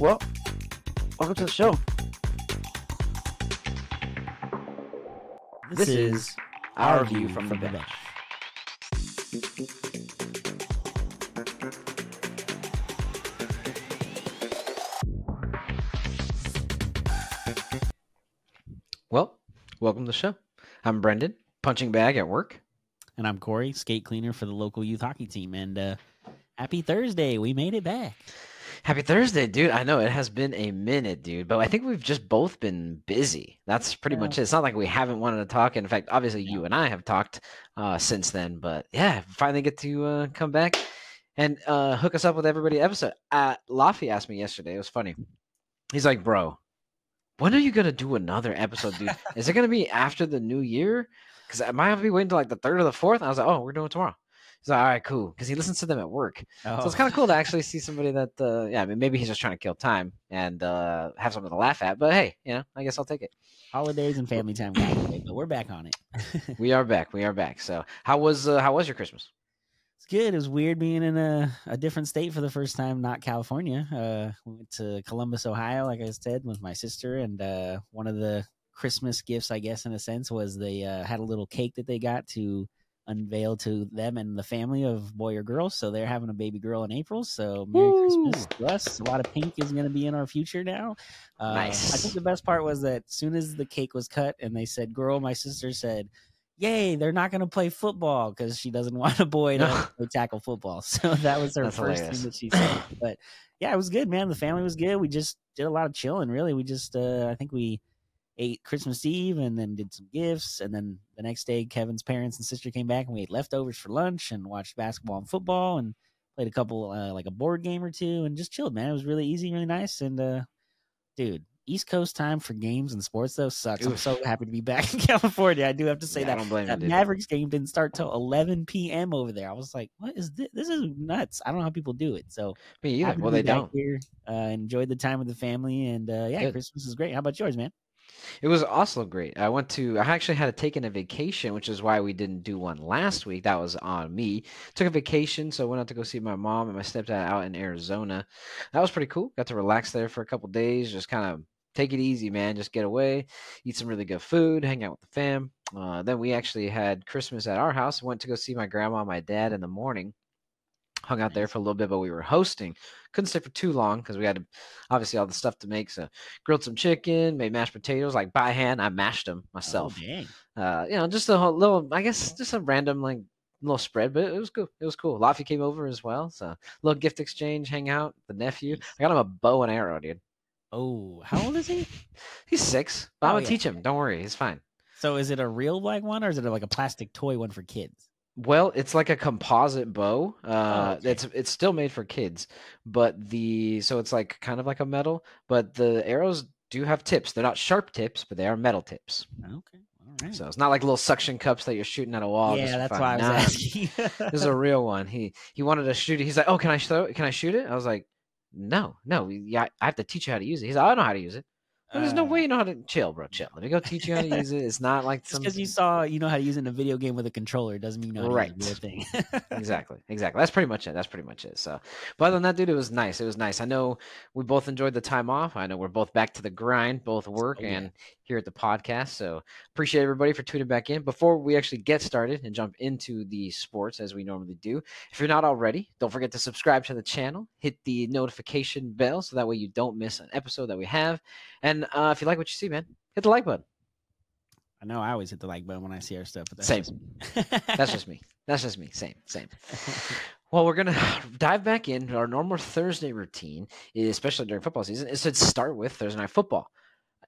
Well, welcome to the show. This, is our view from, the bench. Well, welcome to the show. I'm Brendan, punching bag at work. And I'm Corey, skate cleaner for the local youth hockey team. And uh, happy Thursday. We made it back. Happy Thursday, dude. I know it has been a minute, dude, but I think we've just both been busy. That's pretty Yeah. much it. It's not like we haven't wanted to talk. In fact, obviously, you and I have talked uh, since then, but yeah, finally get to uh, come back and uh, hook us up with everybody episode. Uh, Laffy asked me yesterday. It was funny. He's like, bro, when are you going to do another episode, dude? Is it going to be after the new year? Because I might have to be waiting till like the third or the fourth. I was like, oh, we're doing it tomorrow. He's like, all right, cool. Because he listens to them at work. Oh, So it's kind of cool to actually see somebody that, uh, yeah, I mean, maybe he's just trying to kill time and uh, have something to laugh at. But hey, you know, I guess I'll take it. holidays and family time, but we're back on it. We are back. We are back. So how was uh, how was your Christmas? It's good. It was weird being in a, a different state for the first time, not California. Uh, we went to Columbus, Ohio, like I said, with my sister. And uh, one of the Christmas gifts, I guess, in a sense, was they uh, had a little cake that they got to unveil to them and the family of boy or girl. So they're having a baby girl in April. So Merry Christmas to us. A lot of pink is going to be in our future now. Uh, I think the best part was that as soon as the cake was cut and they said girl, my sister said, Yay, they're not going to play football because she doesn't want a boy to tackle football. So that was her That's first hilarious. thing that she said. But yeah, it was good, man. The family was good. We just did a lot of chilling, really. We just, uh, I think we ate Christmas Eve and then did some gifts. And then the next day, Kevin's parents and sister came back and we ate leftovers for lunch and watched basketball and football and played a couple, uh, like a board game or two and just chilled, man. It was really easy, really nice. And, uh, dude, East Coast time for games and sports though sucks. I'm so happy to be back in California. I do have to say Yeah, I that don't blame you, that dude. Mavericks game didn't start till 11 p.m. over there. I was like, "What is this? This is nuts." I don't know how people do it. So Me either. Well, they don't. Here, uh, enjoyed the time with the family, and uh, yeah, Good. Christmas is great. How about yours, man? It was also great. I went to. I actually had to take in a vacation, which is why we didn't do one last week. That was on me. Took a vacation, so I went out to go see my mom and my stepdad out in Arizona. That was pretty cool. Got to relax there for a couple days, just kind of take it easy, man. Just get away, eat some really good food, hang out with the fam. Uh, then we actually had Christmas at our house. Went to go see my grandma and my dad in the morning. Hung out there for a little bit, but we were hosting. Couldn't stay for too long because we had to, obviously all the stuff to make. So grilled some chicken, made mashed potatoes like by hand. I mashed them myself. Oh, dang. Uh, you know, just a whole little, I guess, just a random like little spread, but it was cool. It was cool. Laffy came over as well, so little gift exchange, hang out. The nephew, I got him a bow and arrow, dude. Oh, how old is he? He's six. But I'm Oh, gonna yeah. teach him. Don't worry, he's fine. So is it a real black one, or is it like a plastic toy one for kids? Well, it's like a composite bow. Uh, okay. it's it's still made for kids, but the so it's like kind of like a metal, but the arrows do have tips. They're not sharp tips, but they are metal tips. Okay, all right. So it's not like little suction cups that you're shooting at a wall. yeah, that's why I was Nah, asking. This is a real one. He he wanted to shoot it. He's like, "Oh, can I it? Can I shoot it?" I was like, "No, no. Yeah, I have to teach you how to use it." He's like, "I don't know how to use it." "Well, There's no Uh, way you know how to chill, bro. Chill. Let me go teach you how to use it. It's not like some because you saw, you know how to use it in a video game with a controller doesn't mean you know how to use the real thing. exactly, exactly. That's pretty much it. That's pretty much it. So, but other than that, dude, it was nice. It was nice. I know we both enjoyed the time off. I know we're both back to the grind, both work Oh, yeah. and here at the podcast. So appreciate everybody for tuning back in. Before we actually get started and jump into the sports as we normally do, if you're not already, don't forget to subscribe to the channel, hit the notification bell so that way you don't miss an episode that we have. And uh, if you like what you see, man, hit the like button. I know I always hit the like button when I see our stuff, but that's Same. just. That's just me. That's just me. Same, same. Well, we're gonna dive back in. Our normal Thursday routine, especially during football season, is to start with Thursday night football.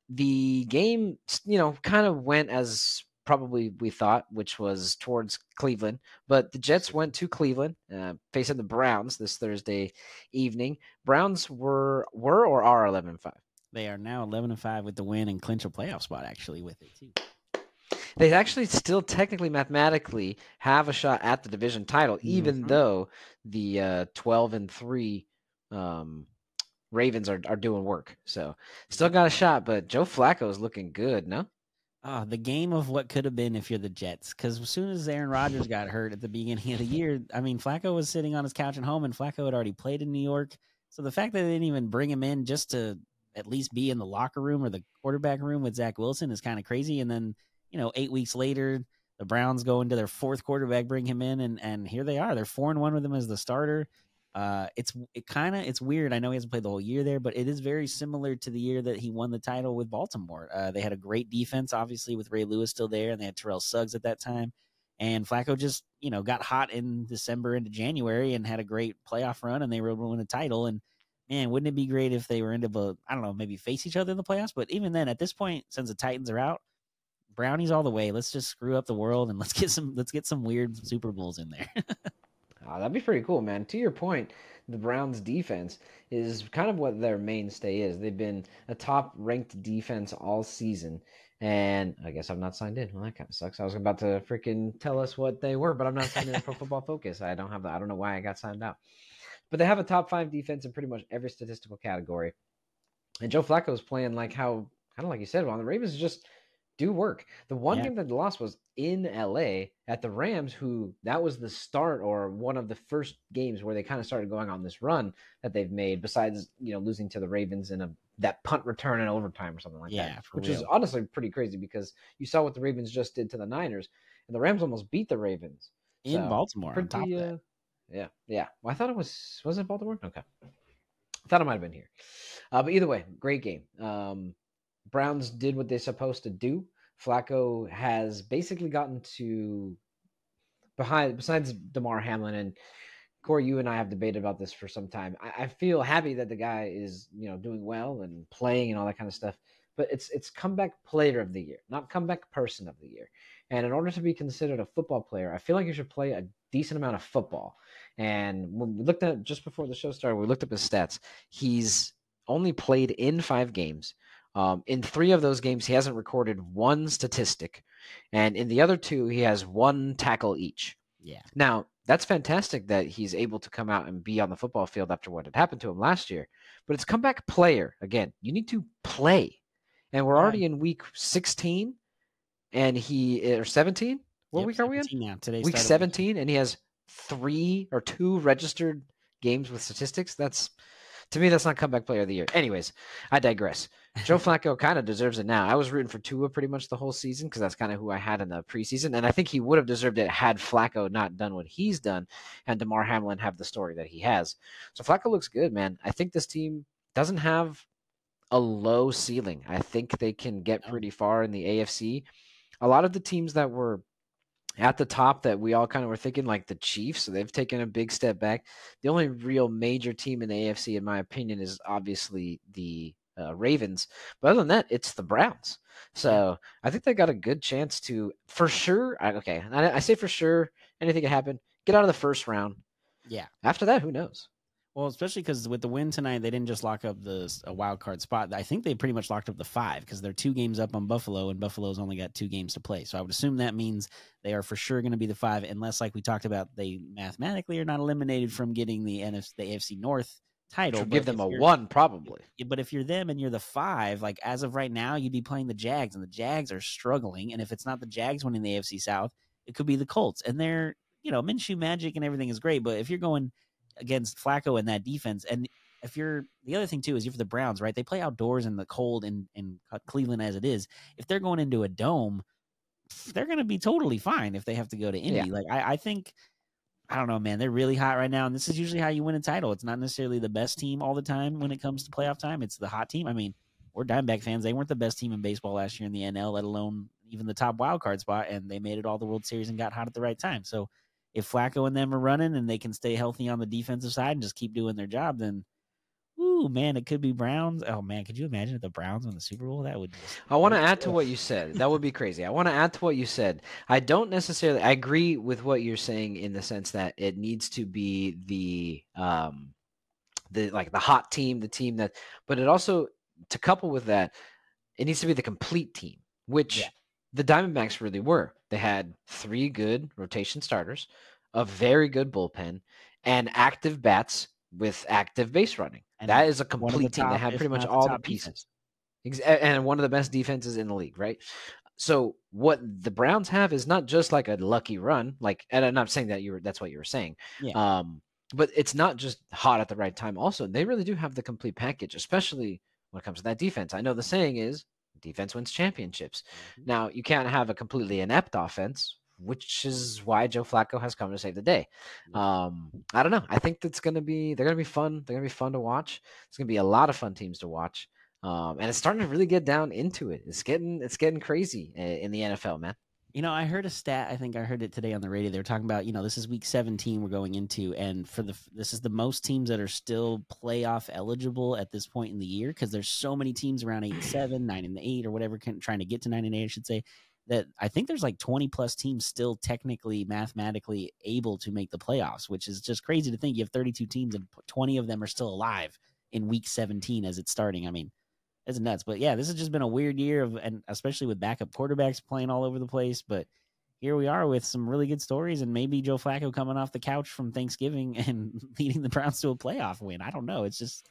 The game, you know, kind of went as probably we thought, which was towards Cleveland. But the Jets went to Cleveland, uh, facing the Browns this Thursday evening. Browns were were or are eleven and five. They are now eleven and five with the win and clinch a playoff spot actually with it too. They actually still technically mathematically have a shot at the division title, even Mhm. though the uh, twelve and three um, Ravens are, are doing work. So still got a shot, but Joe Flacco is looking good, no? Oh, the game of what could have been if you're the Jets. Because as soon as Aaron Rodgers got hurt at the beginning of the year, I mean, Flacco was sitting on his couch at home, and Flacco had already played in New York. So the fact that they didn't even bring him in just to at least be in the locker room or the quarterback room with Zach Wilson is kind of crazy. And then, you know, eight weeks later, the Browns go into their fourth quarterback, bring him in, and and here they are. They're four and one with him as the starter. Uh, it's it kind of it's weird. I know he hasn't played the whole year there, but it is very similar to the year that he won the title with Baltimore. Uh, they had a great defense, obviously, with Ray Lewis still there, and they had Terrell Suggs at that time. And Flacco just you know got hot in December into January and had a great playoff run, and they were able to win a title. And man, wouldn't it be great if they were into a I don't know maybe face each other in the playoffs? But even then, at this point, since the Titans are out, brownies all the way. Let's just screw up the world and let's get some let's get some weird Super Bowls in there. oh, that'd be pretty cool, man. To your point, the Browns defense is kind of what their mainstay is. They've been a top ranked defense all season. And I guess I'm not signed in. Well, that kind of sucks. I was about to freaking tell us what they were, but I'm not signed in for Football Focus. I don't have the, I don't know why I got signed out. But they have a top five defense in pretty much every statistical category. And Joe Flacco is playing like how, kind of like you said, well, the Ravens just do work. The one yeah. game that they lost was in LA at the Rams, who that was the start or one of the first games where they kind of started going on this run that they've made, besides, you know, losing to the Ravens in a that punt return in overtime or something like yeah, that. Which real. is honestly pretty crazy because you saw what the Ravens just did to the Niners, and the Rams almost beat the Ravens. In so, Baltimore. Pretty, uh, yeah, yeah. Well, I thought it was was it Baltimore? Okay. I thought it might have been here. Uh, but either way, great game. Um, Browns did what they're supposed to do. Flacco has basically gotten to behind besides Damar Hamlin and Corey, you and I have debated about this for some time. I, I, feel happy that the guy is, you know, doing well and playing and all that kind of stuff. But it's it's comeback player of the year, not comeback person of the year. And in order to be considered a football player, I feel like you should play a decent amount of football. And when we looked at just before the show started, we looked up his stats. He's only played in five games. Um, in three of those games, he hasn't recorded one statistic, and in the other two, he has one tackle each. Yeah. Now that's fantastic that he's able to come out and be on the football field after what had happened to him last year. But it's comeback player again. You need to play, and we're already in week 16, and he or 17. What yep, week are we in? Now today, week 17, and he has three or two registered games with statistics. That's to me, that's not comeback player of the year. Anyways, I digress. Joe Flacco kind of deserves it now. I was rooting for Tua pretty much the whole season because that's kind of who I had in the preseason, and I think he would have deserved it had Flacco not done what he's done and Damar Hamlin have the story that he has. So Flacco looks good, man. I think this team doesn't have a low ceiling. I think they can get pretty far in the AFC. A lot of the teams that were at the top that we all kind of were thinking, like the Chiefs. So they've taken a big step back. The only real major team in the AFC, in my opinion, is obviously the uh, Ravens. But other than that, it's the Browns. So I think they got a good chance to, for sure. I, okay, I, I say for sure, anything could happen. Get out of the first round. Yeah. After that, who knows? Well, especially because with the win tonight, they didn't just lock up the a wild card spot. I think they pretty much locked up the five because they're two games up on Buffalo, and Buffalo's only got two games to play. So I would assume that means they are for sure going to be the five, unless, like we talked about, they mathematically are not eliminated from getting the NFC, the AFC North title. give them a one, probably. But if you're them and you're the five, like as of right now, you'd be playing the Jags, and the Jags are struggling. And if it's not the Jags winning the AFC South, it could be the Colts, and they're you know Minshew magic and everything is great, but if you're going against Flacco and that defense. And if you're the other thing too is you're for the Browns, right? They play outdoors in the cold in in Cleveland as it is. If they're going into a dome, they're going to be totally fine if they have to go to Indy. Yeah. Like I, I think. I don't know, man. They're really hot right now, and this is usually how you win a title. It's not necessarily the best team all the time when it comes to playoff time. It's the hot team. I mean, we're Diamondback fans. They weren't the best team in baseball last year in the NL, let alone even the top wild card spot, and they made it all the World Series and got hot at the right time. So if Flacco and them are running and they can stay healthy on the defensive side and just keep doing their job, then ooh man, it could be Browns. Oh man, could you imagine if the Browns win the Super Bowl? That would. I want to add to what you said. That would be crazy. I want to add to what you said. I don't necessarily. I agree with what you're saying in the sense that it needs to be the um, the like the hot team, the team that. But it also to couple with that, it needs to be the complete team, which. Yeah the Diamondbacks really were. They had three good rotation starters, a very good bullpen, and active bats with active base running. And that is a complete team. they had pretty much all the pieces. Defense. And one of the best defenses in the league, right? So what the Browns have is not just like a lucky run, like and I'm not saying that you were that's what you were saying. Yeah. Um but it's not just hot at the right time. Also, they really do have the complete package, especially when it comes to that defense. I know the saying is defense wins championships. Mm-hmm. Now, you can't have a completely inept offense, which is why Joe Flacco has come to save the day. Um, I don't know. I think that's going to be they're going to be fun. They're going to be fun to watch. It's going to be a lot of fun teams to watch. Um, and it's starting to really get down into it. It's getting it's getting crazy in the NFL, man. You know, I heard a stat. I think I heard it today on the radio. They were talking about, you know, this is week 17 we're going into, and for the this is the most teams that are still playoff eligible at this point in the year because there's so many teams around eight and seven, nine and eight, or whatever, trying to get to nine and eight. I should say that I think there's like 20 plus teams still technically mathematically able to make the playoffs, which is just crazy to think. You have 32 teams and 20 of them are still alive in week 17 as it's starting. I mean, it's nuts. But yeah, this has just been a weird year of, and especially with backup quarterbacks playing all over the place. But here we are with some really good stories, and maybe Joe Flacco coming off the couch from Thanksgiving and leading the Browns to a playoff win. I don't know. It's just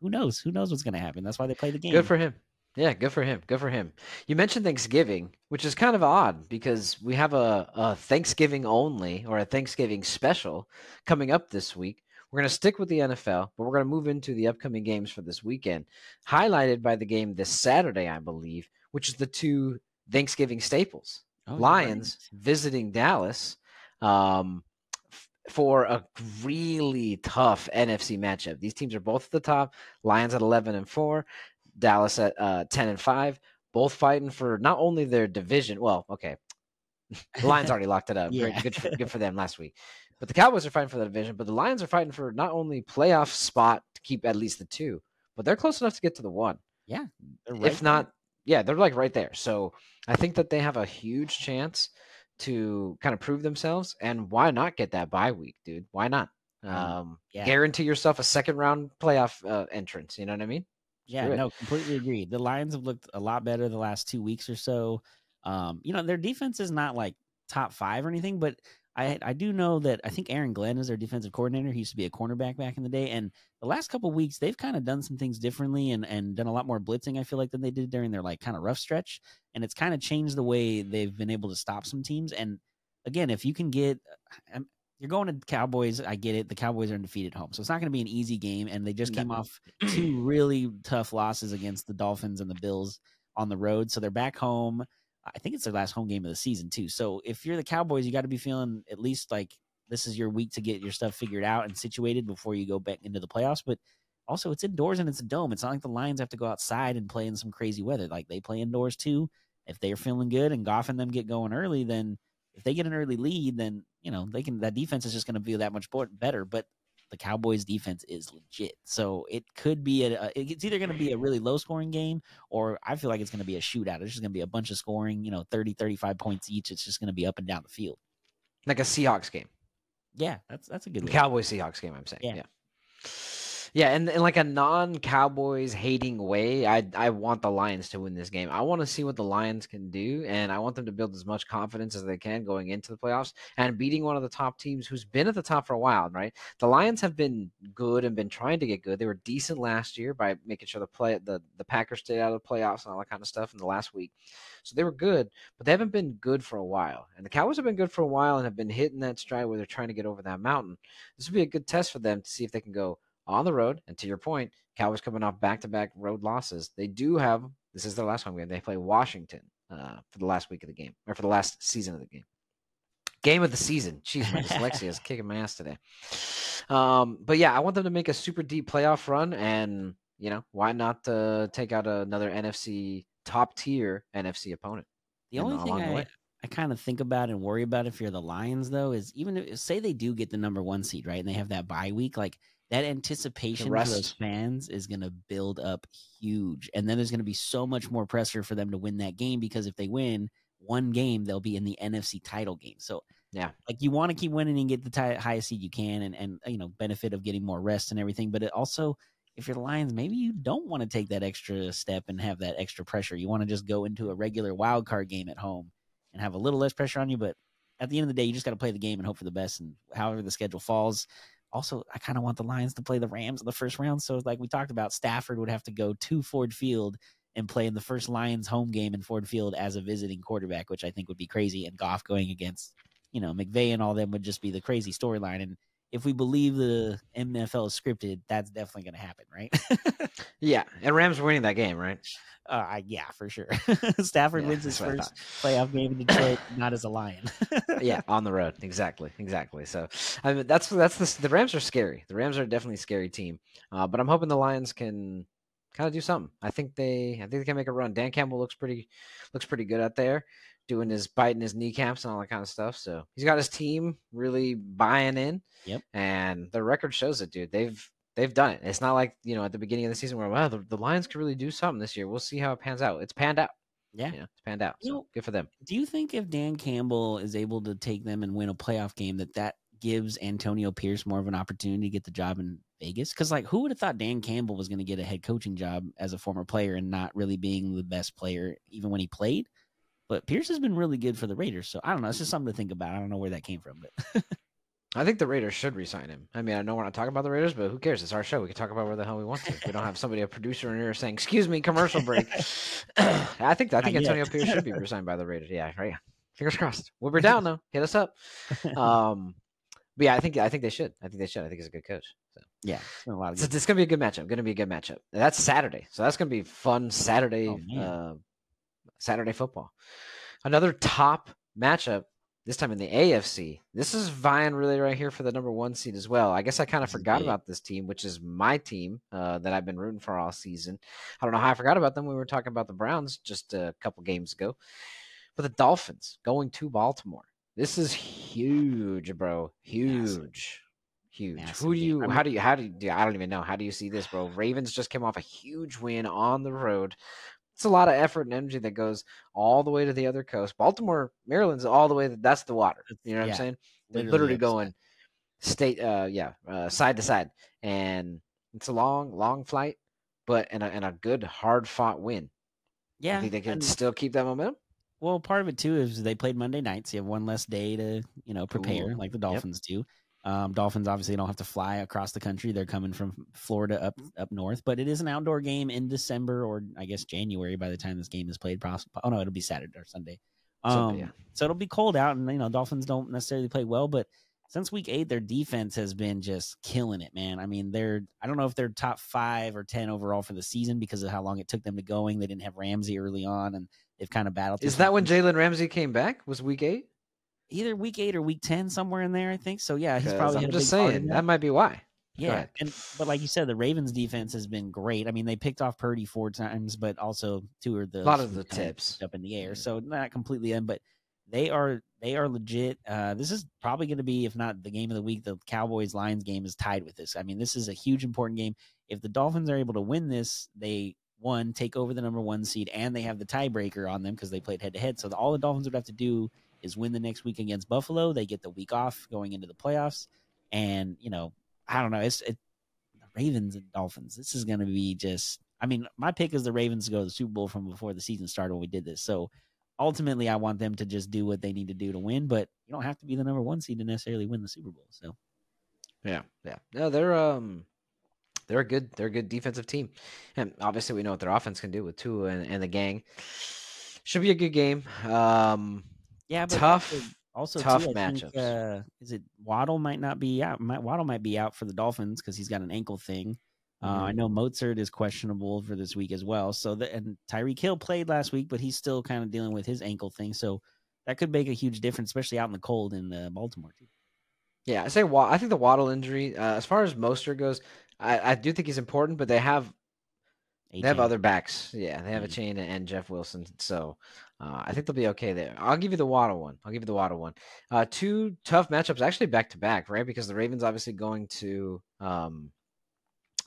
who knows? Who knows what's going to happen? That's why they play the game. Good for him. Yeah, good for him. Good for him. You mentioned Thanksgiving, which is kind of odd because we have a, a Thanksgiving only or a Thanksgiving special coming up this week. We're going to stick with the NFL, but we're going to move into the upcoming games for this weekend, highlighted by the game this Saturday, I believe, which is the two Thanksgiving staples. Oh, Lions right. visiting Dallas um, f- for a really tough NFC matchup. These teams are both at the top. Lions at 11 and 4, Dallas at uh, 10 and 5, both fighting for not only their division. Well, okay. The Lions already locked it up. yeah. Good for, good for them last week. But the Cowboys are fighting for the division, but the Lions are fighting for not only playoff spot to keep at least the two, but they're close enough to get to the one. Yeah. Right if not, there. yeah, they're like right there. So I think that they have a huge chance to kind of prove themselves. And why not get that bye week, dude? Why not? Mm, um, yeah. Guarantee yourself a second round playoff uh, entrance. You know what I mean? Yeah, no, completely agree. The Lions have looked a lot better the last two weeks or so. Um, you know, their defense is not like top five or anything, but I I do know that I think Aaron Glenn is their defensive coordinator. He used to be a cornerback back in the day, and the last couple weeks they've kind of done some things differently and and done a lot more blitzing. I feel like than they did during their like kind of rough stretch, and it's kind of changed the way they've been able to stop some teams. And again, if you can get, um, you're going to Cowboys. I get it. The Cowboys are undefeated home, so it's not going to be an easy game. And they just came off two really tough losses against the Dolphins and the Bills on the road, so they're back home. I think it's their last home game of the season too. So if you're the Cowboys, you got to be feeling at least like this is your week to get your stuff figured out and situated before you go back into the playoffs. But also, it's indoors and it's a dome. It's not like the Lions have to go outside and play in some crazy weather. Like they play indoors too. If they're feeling good and Goff and them get going early, then if they get an early lead, then you know they can. That defense is just going to be that much better. But the Cowboys defense is legit. So it could be a, it's either going to be a really low scoring game or I feel like it's going to be a shootout. It's just going to be a bunch of scoring, you know, 30, 35 points each. It's just going to be up and down the field. Like a Seahawks game. Yeah, that's that's a good Cowboys Seahawks game, I'm saying. Yeah. yeah. Yeah, and in like a non-Cowboys hating way, I I want the Lions to win this game. I want to see what the Lions can do, and I want them to build as much confidence as they can going into the playoffs and beating one of the top teams who's been at the top for a while. Right, the Lions have been good and been trying to get good. They were decent last year by making sure the play the the Packers stayed out of the playoffs and all that kind of stuff in the last week. So they were good, but they haven't been good for a while. And the Cowboys have been good for a while and have been hitting that stride where they're trying to get over that mountain. This would be a good test for them to see if they can go on the road. And to your point, Cowboys coming off back to back road losses. They do have this is their last home game. They play Washington uh, for the last week of the game or for the last season of the game. Game of the season. Jeez, my dyslexia is kicking my ass today. Um, but yeah, I want them to make a super deep playoff run, and you know why not uh, take out another NFC top tier NFC opponent? The only thing I, I kind of think about and worry about if you're the Lions, though, is even if, say they do get the number one seed, right, and they have that bye week, like that anticipation for those fans is going to build up huge. And then there's going to be so much more pressure for them to win that game because if they win one game, they'll be in the NFC title game. So, yeah, like you want to keep winning and get the t- highest seed you can and, and, you know, benefit of getting more rest and everything. But it also, if you're the Lions, maybe you don't want to take that extra step and have that extra pressure. You want to just go into a regular wild card game at home and have a little less pressure on you. But at the end of the day, you just got to play the game and hope for the best. And however the schedule falls, also I kind of want the Lions to play the Rams in the first round. So like we talked about, Stafford would have to go to Ford Field and play in the first Lions home game in Ford Field as a visiting quarterback, which I think would be crazy. And Goff going against, you know, McVay and all them would just be the crazy storyline. And if we believe the NFL is scripted, that's definitely going to happen, right? yeah, and Rams winning that game, right? Uh, yeah, for sure. Stafford Yeah, wins his that's what I first playoff game in Detroit, not as a Lion. yeah, on the road, exactly, exactly. So, I mean, that's that's the the Rams are scary. The Rams are definitely a scary team, uh, but I'm hoping the Lions can kind of do something. I think they, I think they can make a run. Dan Campbell looks pretty, looks pretty good out there, doing his biting his kneecaps and all that kind of stuff. So he's got his team really buying in. Yep. And the record shows it, dude. They've they've done it. It's not like you know at the beginning of the season where wow the, the Lions could really do something this year. We'll see how it pans out. It's panned out. yeah. You know, it's panned out. You know, good for them. Do you think if Dan Campbell is able to take them and win a playoff game, that that gives Antonio Pierce more of an opportunity to get the job in Vegas? Because like, who would have thought Dan Campbell was going to get a head coaching job as a former player and not really being the best player even when he played? But Pierce has been really good for the Raiders, so I don't know. It's just something to think about. I don't know where that came from, but I think the Raiders should resign him. I mean, I know we're not talking about the Raiders, but who cares? It's our show. We can talk about where the hell we want to. We don't have somebody, a producer in here saying, "Excuse me, commercial break." I think I think Not yet. Antonio Pierce should be resigned by the Raiders. Yeah, right. Fingers crossed. We'll be down though. Hit us up. Um, but yeah, I think I think they should. I think they should. I think he's a good coach. So yeah, it's a lot of it's, it's gonna be a good matchup. Gonna be a good matchup. That's Saturday, so that's gonna be fun Saturday. Oh, uh, Saturday football. Another top matchup. This time in the AFC. This is vying really right here for the number one seed as well. I guess I kind of forgot about this team, which is my team uh, that I've been rooting for all season. I don't know how I forgot about them. We were talking about the Browns just a couple games ago, but the Dolphins going to Baltimore. This is huge, bro. Huge, huge. Massive Who do you? Mean- how do you? How do you? I don't even know. How do you see this, bro? Ravens just came off a huge win on the road. It's a lot of effort and energy that goes all the way to the other coast. Baltimore, Maryland's all the way. That's the water. You know what Yeah, I'm saying? They're literally literally going state, uh, yeah, uh, side to side, and it's a long, long flight, but and a, and a good, hard fought win. Yeah, I think they can and- still keep that momentum. Well, part of it too is they played Monday nights. You have one less day to, you know, prepare Ooh, like the Dolphins do. Um, Dolphins obviously don't have to fly across the country. They're coming from Florida up up north, but it is an outdoor game in December or I guess January by the time this game is played. Oh no, it'll be Saturday or Sunday. Um, Sunday, yeah. So it'll be cold out, and you know Dolphins don't necessarily play well, but since week eight, their defense has been just killing it, man. I mean, they're I don't know if they're top five or ten overall for the season because of how long it took them to going. They didn't have Ramsey early on, and they've kind of battled. Is that when Jalen Ramsey came back? Was week eight? Either week eight or week ten, somewhere in there, I think. So yeah, he's probably I'm just big part in saying that. that might be why. Yeah, and but like you said, the Ravens defense has been great. I mean, they picked off Purdy four times, but also two of the A lot of the tips. up in the air, so not completely in, but they are they are legit. Uh, this is probably going to be, if not the game of the week, the Cowboys Lions game is tied with this. I mean, this is a huge important game. If the Dolphins are able to win this, they one take over the number one seed, and they have the tiebreaker on them because they played head to head. So the, all the Dolphins would have to do is win the next week against Buffalo. They get the week off going into the playoffs, and you know, I don't know. It's it, the Ravens and Dolphins. This is going to be just. I mean, my pick is the Ravens to go to the Super Bowl from before the season started when we did this. So ultimately, I want them to just do what they need to do to win. But you don't have to be the number one seed to necessarily win the Super Bowl. So Yeah, yeah. No, they're um they're a good they're a good defensive team. And obviously we know what their offense can do with Tua and, and the gang. Should be a good game. Um yeah, but Tough- Also, also tough too, I think, matchups. uh, is it Waddle might not be out? Might, Waddle might be out for the Dolphins because he's got an ankle thing. Uh, I Mhm. know Mostert is questionable for this week as well. So the, and Tyreek Hill played last week, but he's still kind of dealing with his ankle thing. So that could make a huge difference, especially out in the cold in uh, Baltimore too. yeah, I say I think the Waddle injury, uh, as far as Mostert goes, I, I do think he's important, but they have they have other backs. Yeah, they have a Mhm. chain and Jeff Wilson. So uh, I think they'll be okay there. I'll give you the Waddle one. I'll give you the Waddle one. Uh, two tough matchups, actually back to back, right? Because the Ravens obviously going to um,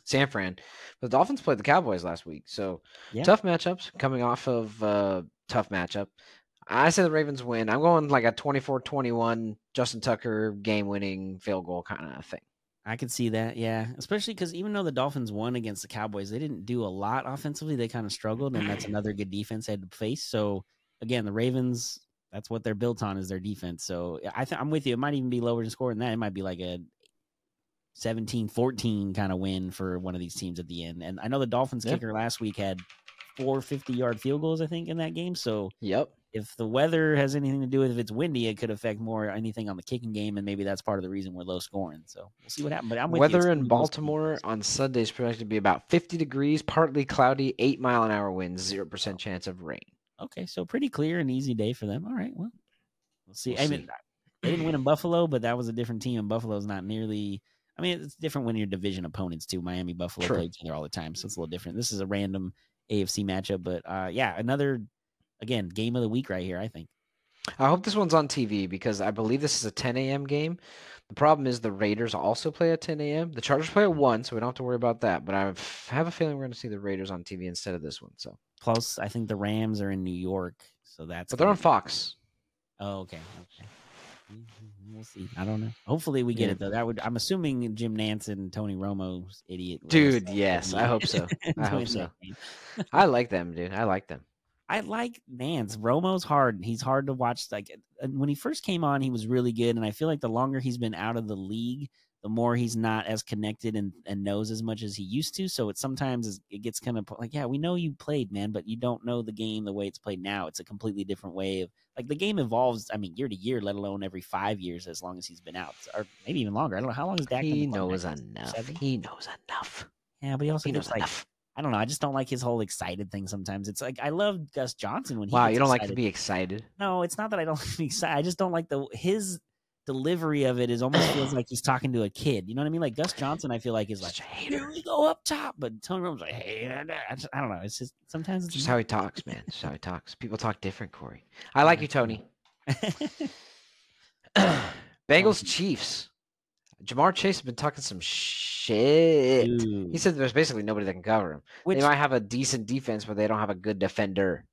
San Fran, but the Dolphins played the Cowboys last week. So Yeah. tough matchups coming off of uh, tough matchup. I say the Ravens win. I'm going like a 24-21 Justin Tucker game winning field goal kind of thing. I could see that, yeah. Especially because even though the Dolphins won against the Cowboys, they didn't do a lot offensively. They kind of struggled, and that's another good defense they had to face. So again, the Ravens, that's what they're built on is their defense. So I think I'm with you. It might even be lower in score than that. It might be like a 17-14 kind of win for one of these teams at the end. And I know the Dolphins kicker last week had four 50 yard field goals, I think, in that game. So Yep. if the weather has anything to do with if it's windy, it could affect more anything on the kicking game, and maybe that's part of the reason we're low scoring. So we'll see what happens. But I'm with you. Weather in. Baltimore on Sunday is projected to be about 50 degrees, partly cloudy, 8 mile an hour winds, 0% chance of rain. Okay, so pretty clear and easy day for them. All right, well, we'll see. We'll I mean, see. they didn't win in Buffalo, but that was a different team, and Buffalo's not nearly. I mean, it's different when your division opponents too. Miami, Buffalo True. play each other all the time, so it's a little different. This is a random AFC matchup, but uh, yeah, another again game of the week right here. I think. I hope this one's on TV because I believe this is a 10 a.m. game. The problem is the Raiders also play at 10 a.m. The Chargers play at 1, so we don't have to worry about that. But I have- have a feeling we're going to see the Raiders on TV instead of this one. So, Plus, I think the Rams are in New York, so that's. But they're on be- Fox. Oh, okay, okay. Mhm, We'll see. I don't know. Hopefully, we get Yeah. it though. That would. I'm assuming Jim Nantz and Tony Romo's idiot. Dude, yes, I hope so. I hope so. I like them, dude. I like them. I like Nance. Romo's hard. He's hard to watch. Like uh, when he first came on, he was really good, and I feel like the longer he's been out of the league, the more he's not as connected and, and knows as much as he used to. So it sometimes is, it gets kind of like, yeah, we know you played, man, but you don't know the game the way it's played now. It's a completely different way of like the game evolves. I mean, year to year, let alone every five years, as long as he's been out, or maybe even longer. I don't know how long is Dak. He knows enough. Seven? He knows enough. Yeah, but he also He knows like enough. I don't know. I just don't like his whole excited thing. Sometimes it's like I love Gus Johnson when he. Wow, you don't like to be excited? No, it's not that I don't like to be excited. I just don't like the his delivery of it is almost feels like he's talking to a kid. You know what I mean? Like Gus Johnson, I feel like is like, hey, here we go up top, but Tony Romo's like, hey, I, just, I don't know. It's just sometimes it's Just how he talks, man. Just how he talks. People talk different, Corey. I like you, Tony. Bengals Chiefs. Ja'Marr Chase has been talking some shit. He said there's basically nobody that can cover him. Which they might have a decent defense, but they don't have a good defender.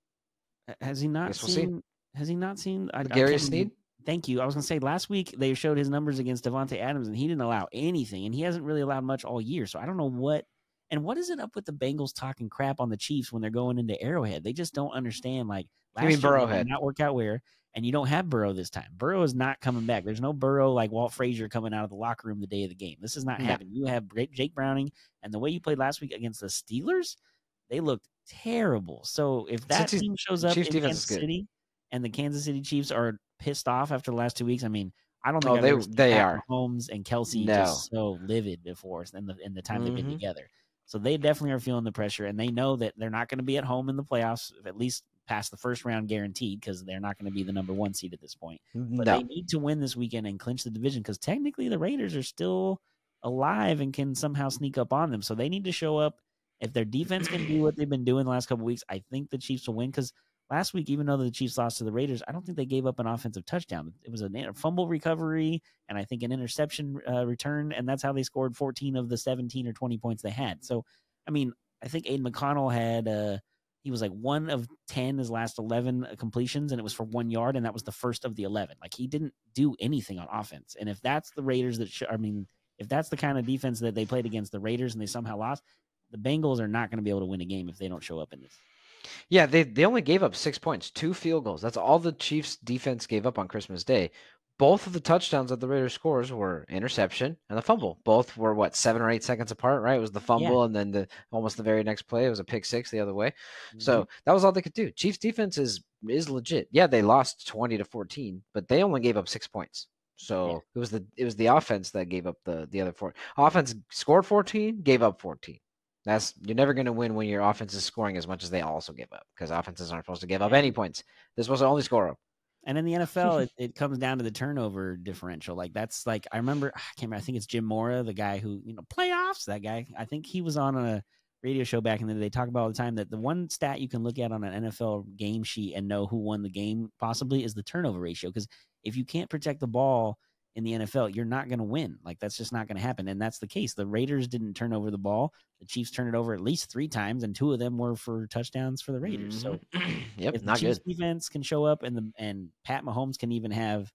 has he not Guess we'll see. seen? Has he not seen? I, Gary Sneed? Thank you. I was gonna say last week they showed his numbers against Davante Adams, and he didn't allow anything, and he hasn't really allowed much all year. So I don't know what. And what is it up with the Bengals talking crap on the Chiefs when they're going into Arrowhead? They just don't understand. Like last mean year, Burrowhead? not work out where, and you don't have Burrow this time. Burrow is not coming back. There's no Burrow like Walt Frazier coming out of the locker room the day of the game. This is not No. happening. You have Jake Browning, and the way you played last week against the Steelers, they looked terrible. So if that Cincy's- team shows up Chiefs in Kansas. City and the Kansas City Chiefs are pissed off after the last two weeks, I mean, I don't think Oh, they- they Pat are. Mahomes and Kelce No. just so livid before in the in the time they've been Mhm. together. So they definitely are feeling the pressure, and they know that they're not going to be at home in the playoffs, at least past the first round, guaranteed, because they're not going to be the number one seed at this point. But No. they need to win this weekend and clinch the division because technically the Raiders are still alive and can somehow sneak up on them. So they need to show up. If their defense can do what they've been doing the last couple weeks, I think the Chiefs will win. Because last week, even though the Chiefs lost to the Raiders, I don't think they gave up an offensive touchdown. It was a fumble recovery and I think an interception uh, return, and that's how they scored 14 of the 17 or 20 points they had. So, I mean, I think Aidan O'Connell had uh, he was like one of 10 his last 11 completions, and it was for one yard, and that was the first of the 11. Like he didn't do anything on offense. And if that's the Raiders that, sh- I mean, if that's the kind of defense that they played against the Raiders and they somehow lost, the Bengals are not going to be able to win a game if they don't show up in this. Yeah, they they only gave up six points, two field goals. That's all the Chiefs defense gave up on Christmas Day. Both of the touchdowns that the Raiders scores were interception and the fumble. Both were what seven or eight seconds apart, right? It was the fumble and then the almost the very next play it was a pick six the other way. Mm-hmm. So that was all they could do. Chiefs defense is is legit. Yeah, they lost twenty to fourteen, but they only gave up six points. So Yeah. it was the it was the offense that gave up the the other four. Offense scored fourteen, gave up fourteen. That's you're never going to win when your offense is scoring as much as they also give up because offenses aren't supposed to give up any points. They're supposed to only score them. And in the NFL, it, it comes down to the turnover differential. Like that's like I remember ah, I can't remember, I think it's Jim Mora, the guy who, you know, playoffs, that guy. I think he was on a radio show back in the day. They talk about all the time that the one stat you can look at on an NFL game sheet and know who won the game possibly is the turnover ratio. Because if you can't protect the ball in the NFL, you're not going to win. Like that's just not going to happen. And that's the case. The Raiders didn't turn over the ball. The Chiefs turned it over at least three times, and two of them were for touchdowns for the Raiders. So Mhm. yep, if the not Chiefs good. defense can show up and the and Pat Mahomes can even have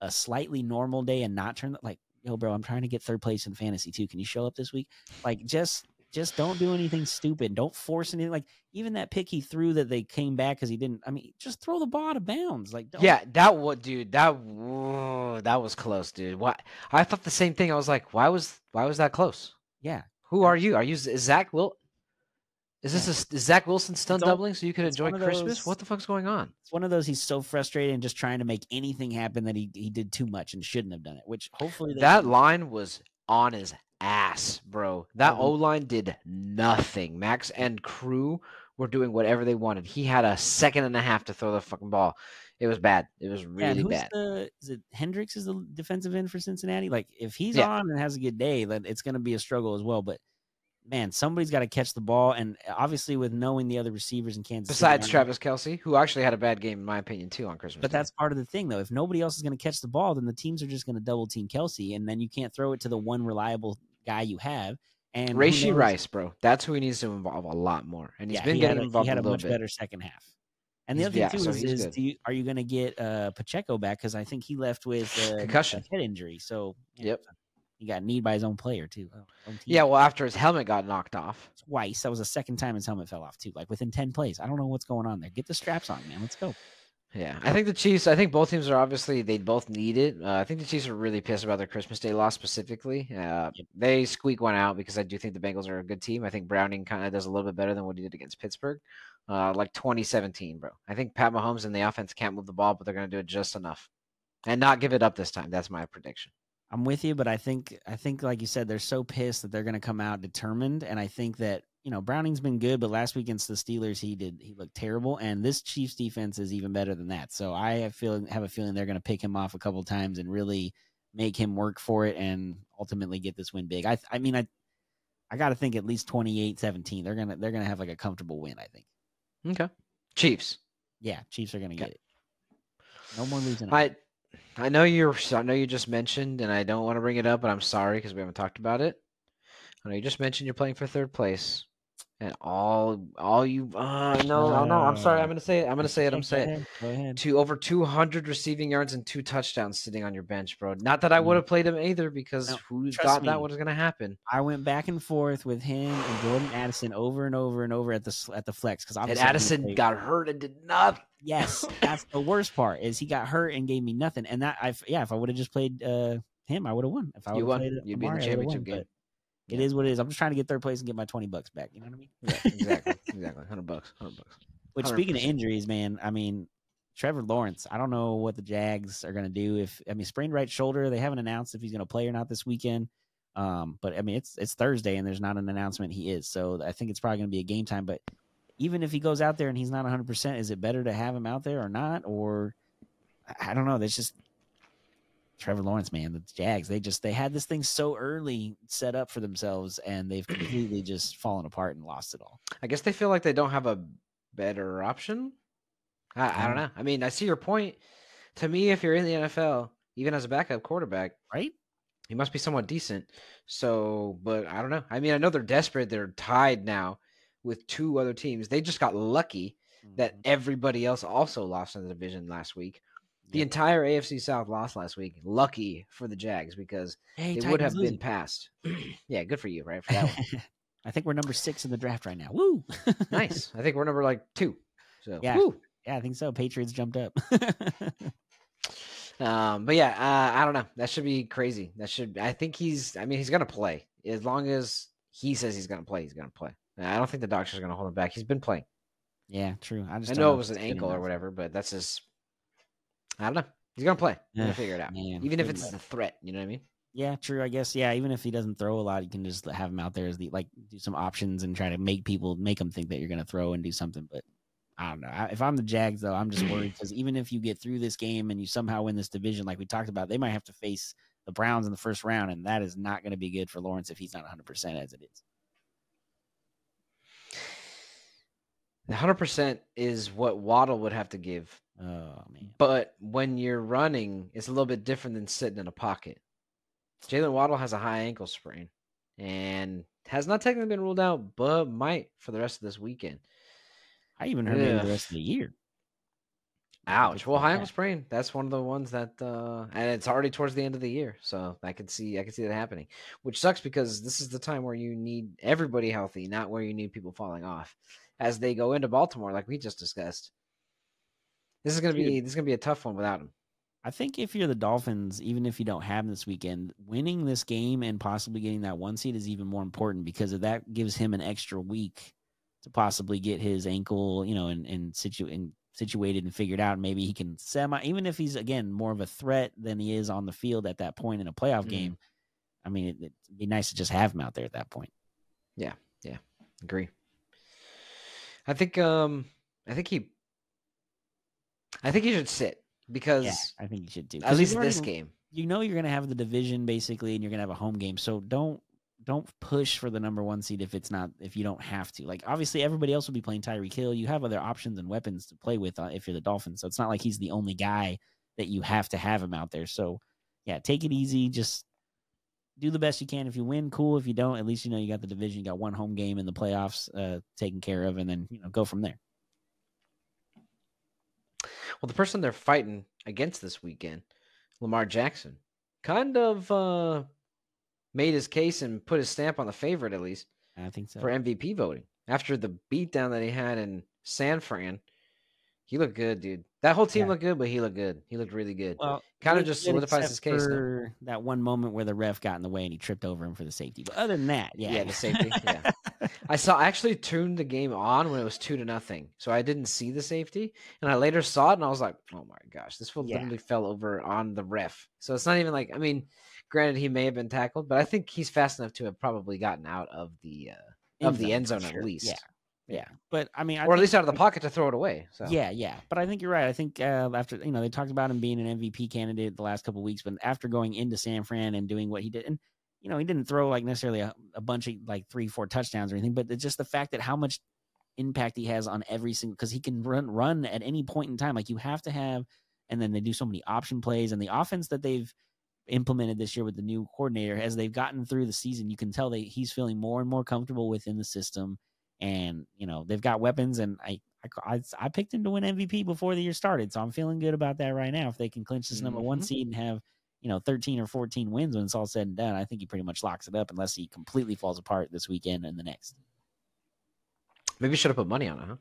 a slightly normal day and not turn like yo bro I'm trying to get third place in fantasy too can you show up this week like just just don't do anything stupid don't force anything like even that pick he threw that they came back because he didn't I mean just throw the ball out of bounds like don't, Yeah, that was dude. That whoa, that was close, dude. What I thought the same thing. I was like, why was why was that close? yeah Who are you? Are you Zach Wil? Is this a, is Zach Wilson stunt all- doubling so you can enjoy Christmas? those- What the fuck's going on? It's one of those he's so frustrated and just trying to make anything happen that he he did too much and shouldn't have done it. Which hopefully That line was on his ass, bro. That Mhm. O line did nothing. Max and crew were doing whatever they wanted. He had a second and a half to throw the fucking ball. It was bad. It was Yeah, and really who's bad. the is it Hendricks is the defensive end for Cincinnati? Like if he's Yeah. on and has a good day, then it's going to be a struggle as well. But man, somebody's got to catch the ball, and obviously with knowing the other receivers in Kansas, Besides aren't- Travis Kelce, who actually had a bad game in my opinion too on Christmas. But Day. that's part of the thing, though. If nobody else is going to catch the ball, then the teams are just going to double team Kelce, and then you can't throw it to the one reliable guy you have. And knows- Rice, bro. That's who he needs to involve a lot more, and he's yeah, been he getting a, involved he had a a much bit. better second half. And the other thing yeah, too so is, is do you, are you going to get uh, Pacheco back? Because I think he left with uh, Concussion. a head injury. So Yep. He got kneed by his own player too. Own. Yeah, well, after his helmet got knocked off. twice. That was the second time his helmet fell off too. Like within ten plays. I don't know what's going on there. Get the straps on, man. Let's go. Yeah, I think the Chiefs. I think both teams are obviously they both need it. Uh, I think the Chiefs are really pissed about their Christmas Day loss specifically. Uh. They squeak one out because I do think the Bengals are a good team. I think Browning kind of does a little bit better than what he did against Pittsburgh, uh, like 2017, bro. I think Pat Mahomes and the offense can't move the ball, but they're going to do it just enough and not give it up this time. That's my prediction. I'm with you, but I think I think like you said, they're so pissed that they're going to come out determined, and I think that you know Browning's been good, but last week against the Steelers, he did he looked terrible, and this Chiefs defense is even better than that. So I have feel have a feeling they're going to pick him off a couple times and really make him work for it, and ultimately get this win big. I I mean I I got to think at least 28-17. They're gonna they're gonna have like a comfortable win. I think. Okay, Chiefs. Yeah, Chiefs are gonna Okay. get it. No more losing. I I know you're. I know you just mentioned, and I don't want to bring it up, but I'm sorry because we haven't talked about it. I know you just mentioned you're playing for third place, and all all you. Uh, no, no, no. I'm sorry. I'm gonna say it. I'm gonna say it. I'm saying it. To over 200 receiving yards and two touchdowns sitting on your bench, bro. Not that I would have played him either because No, who thought me. that was going to happen? I went back and forth with him and Jordan Addison over and over and over at the at the flex because And Addison got hurt and did nothing. Yes. That's the worst part is he got hurt and gave me nothing. And that I yeah, if I would have just played uh, him, I would have won. If I You would won. have played You'd be in the Amari, championship won, game. It Yeah. is what it is. I'm just trying to get third place and get my twenty bucks back. You know what I mean? Yeah, exactly, exactly. Hundred bucks, hundred bucks. Which speaking of injuries, man, I mean, Trevor Lawrence. I don't know what the Jags are going to do. If I mean, sprained right shoulder. They haven't announced if he's going to play or not this weekend. Um, but I mean, it's it's Thursday and there's not an announcement he is. So I think it's probably going to be a game time. But even if he goes out there and he's not 100, percent is it better to have him out there or not? Or I- I don't know. That's just Trevor Lawrence, man. The Jags. They just they had this thing so early set up for themselves, and they've completely just fallen apart and lost it all. I guess they feel like they don't have a better option. I, I don't um, know. I mean, I see your point. To me, if you're in the NFL, even as a backup quarterback, Right? he must be somewhat decent. So, but I don't know. I mean, I know they're desperate. They're tied now with two other teams. They just got lucky that Mhm. everybody else also lost in the division last week. The Yep. entire AFC South lost last week. Lucky for the Jags because Hey, they would have been passed. yeah, good for you, right? For that one. I think we're number six in the draft right now. Woo! nice. I think we're number like two. So Yeah. woo. yeah, I think so. Patriots jumped up. Um, but yeah, uh, I don't know. That should be crazy. That should. I think he's. I mean, he's gonna play as long as he says he's gonna play. He's gonna play. I don't think the doctor's gonna hold him back. He's been playing. yeah, true. I just I don't know it was an ankle or whatever, but that's his. I don't know. He's gonna play. He's gonna figure it out. man, Even if it's a threat, you know what I mean? Yeah, true. I guess. Yeah, even if he doesn't throw a lot, you can just have him out there as the like do some options and try to make people make them think that you're going to throw and do something. But I don't know. I, if I'm the Jags, though, I'm just worried because even if you get through this game and you somehow win this division, like we talked about, they might have to face the Browns in the first round, and that is not going to be good for Lawrence if he's not 100 percent as it is. Hundred percent is what Waddle would have to give. Oh man. But when you're running, it's a little bit different than sitting in a pocket. Jaylen Waddle has a high ankle sprain and has not technically been ruled out, but might for the rest of this weekend. I even heard maybe the rest of the year. Ouch. Well, high ankle sprain. That's one of the ones that, uh, and it's already towards the end of the year, so I can see, I can see that happening. Which sucks because this is the time where you need everybody healthy, not where you need people falling off as they go into Baltimore, like we just discussed. This is gonna Dude. be this is gonna be a tough one without him. I think if you're the Dolphins, even if you don't have him this weekend, winning this game and possibly getting that one seed is even more important because of that gives him an extra week to possibly get his ankle, you know, and and situ and situated and figured out. Maybe he can semi, even if he's again more of a threat than he is on the field at that point in a playoff Mhm. game. I mean, it, it'd be nice to just have him out there at that point. Yeah, yeah, agree. I think um I think he I think he should sit because Yeah, I think you should do at least this game. you know you're gonna have the division basically, and you're gonna have a home game. So don't don't push for the number one seed if it's not if you don't have to. Like obviously everybody else will be playing Tyreek Hill. You have other options and weapons to play with uh, if you're the Dolphins. So it's not like he's the only guy that you have to have him out there. So yeah, take it easy. Just do the best you can. If you win, cool. If you don't, at least you know you got the division. You got one home game in the playoffs uh, taken care of, and then you know go from there. Well, the person they're fighting against this weekend, Lamar Jackson, kind of uh made his case and put his stamp on the favorite at least I think so. for MVP voting. After the beatdown that he had in San Fran, he looked good, dude. That whole team Yeah. looked good, but he looked good. He looked really good. Well, Kinda just solidifies his case, for that one moment where the ref got in the way and he tripped over him for the safety. But other than that, yeah, Yeah, the safety, yeah. I saw I actually tuned the game on when it was two to nothing, so I didn't see the safety, and I later saw it, and I was like, "Oh my gosh, this fool Yeah. literally fell over on the ref." So it's not even like I mean, granted he may have been tackled, but I think he's fast enough to have probably gotten out of the uh, of the end zone at least, Yeah, yeah. But I mean, I or at think- least out of the pocket to throw it away. So Yeah, yeah. But I think you're right. I think uh, after you know they talked about him being an MVP candidate the last couple of weeks, but after going into San Fran and doing what he did, and you know he didn't throw like necessarily a, a bunch of like three, four touchdowns or anything, but it's just the fact that how much impact he has on every single because he can run run at any point in time. Like you have to have, and then they do so many option plays and the offense that they've implemented this year with the new coordinator as they've gotten through the season you can tell that he's feeling more and more comfortable within the system and you know they've got weapons and I, I i i picked him to win mvp before the year started so i'm feeling good about that right now if they can clinch this number one Mhm. seed and have you know 13 or 14 wins when it's all said and done i think he pretty much locks it up unless he completely falls apart this weekend and the next maybe you should have put money on it, huh?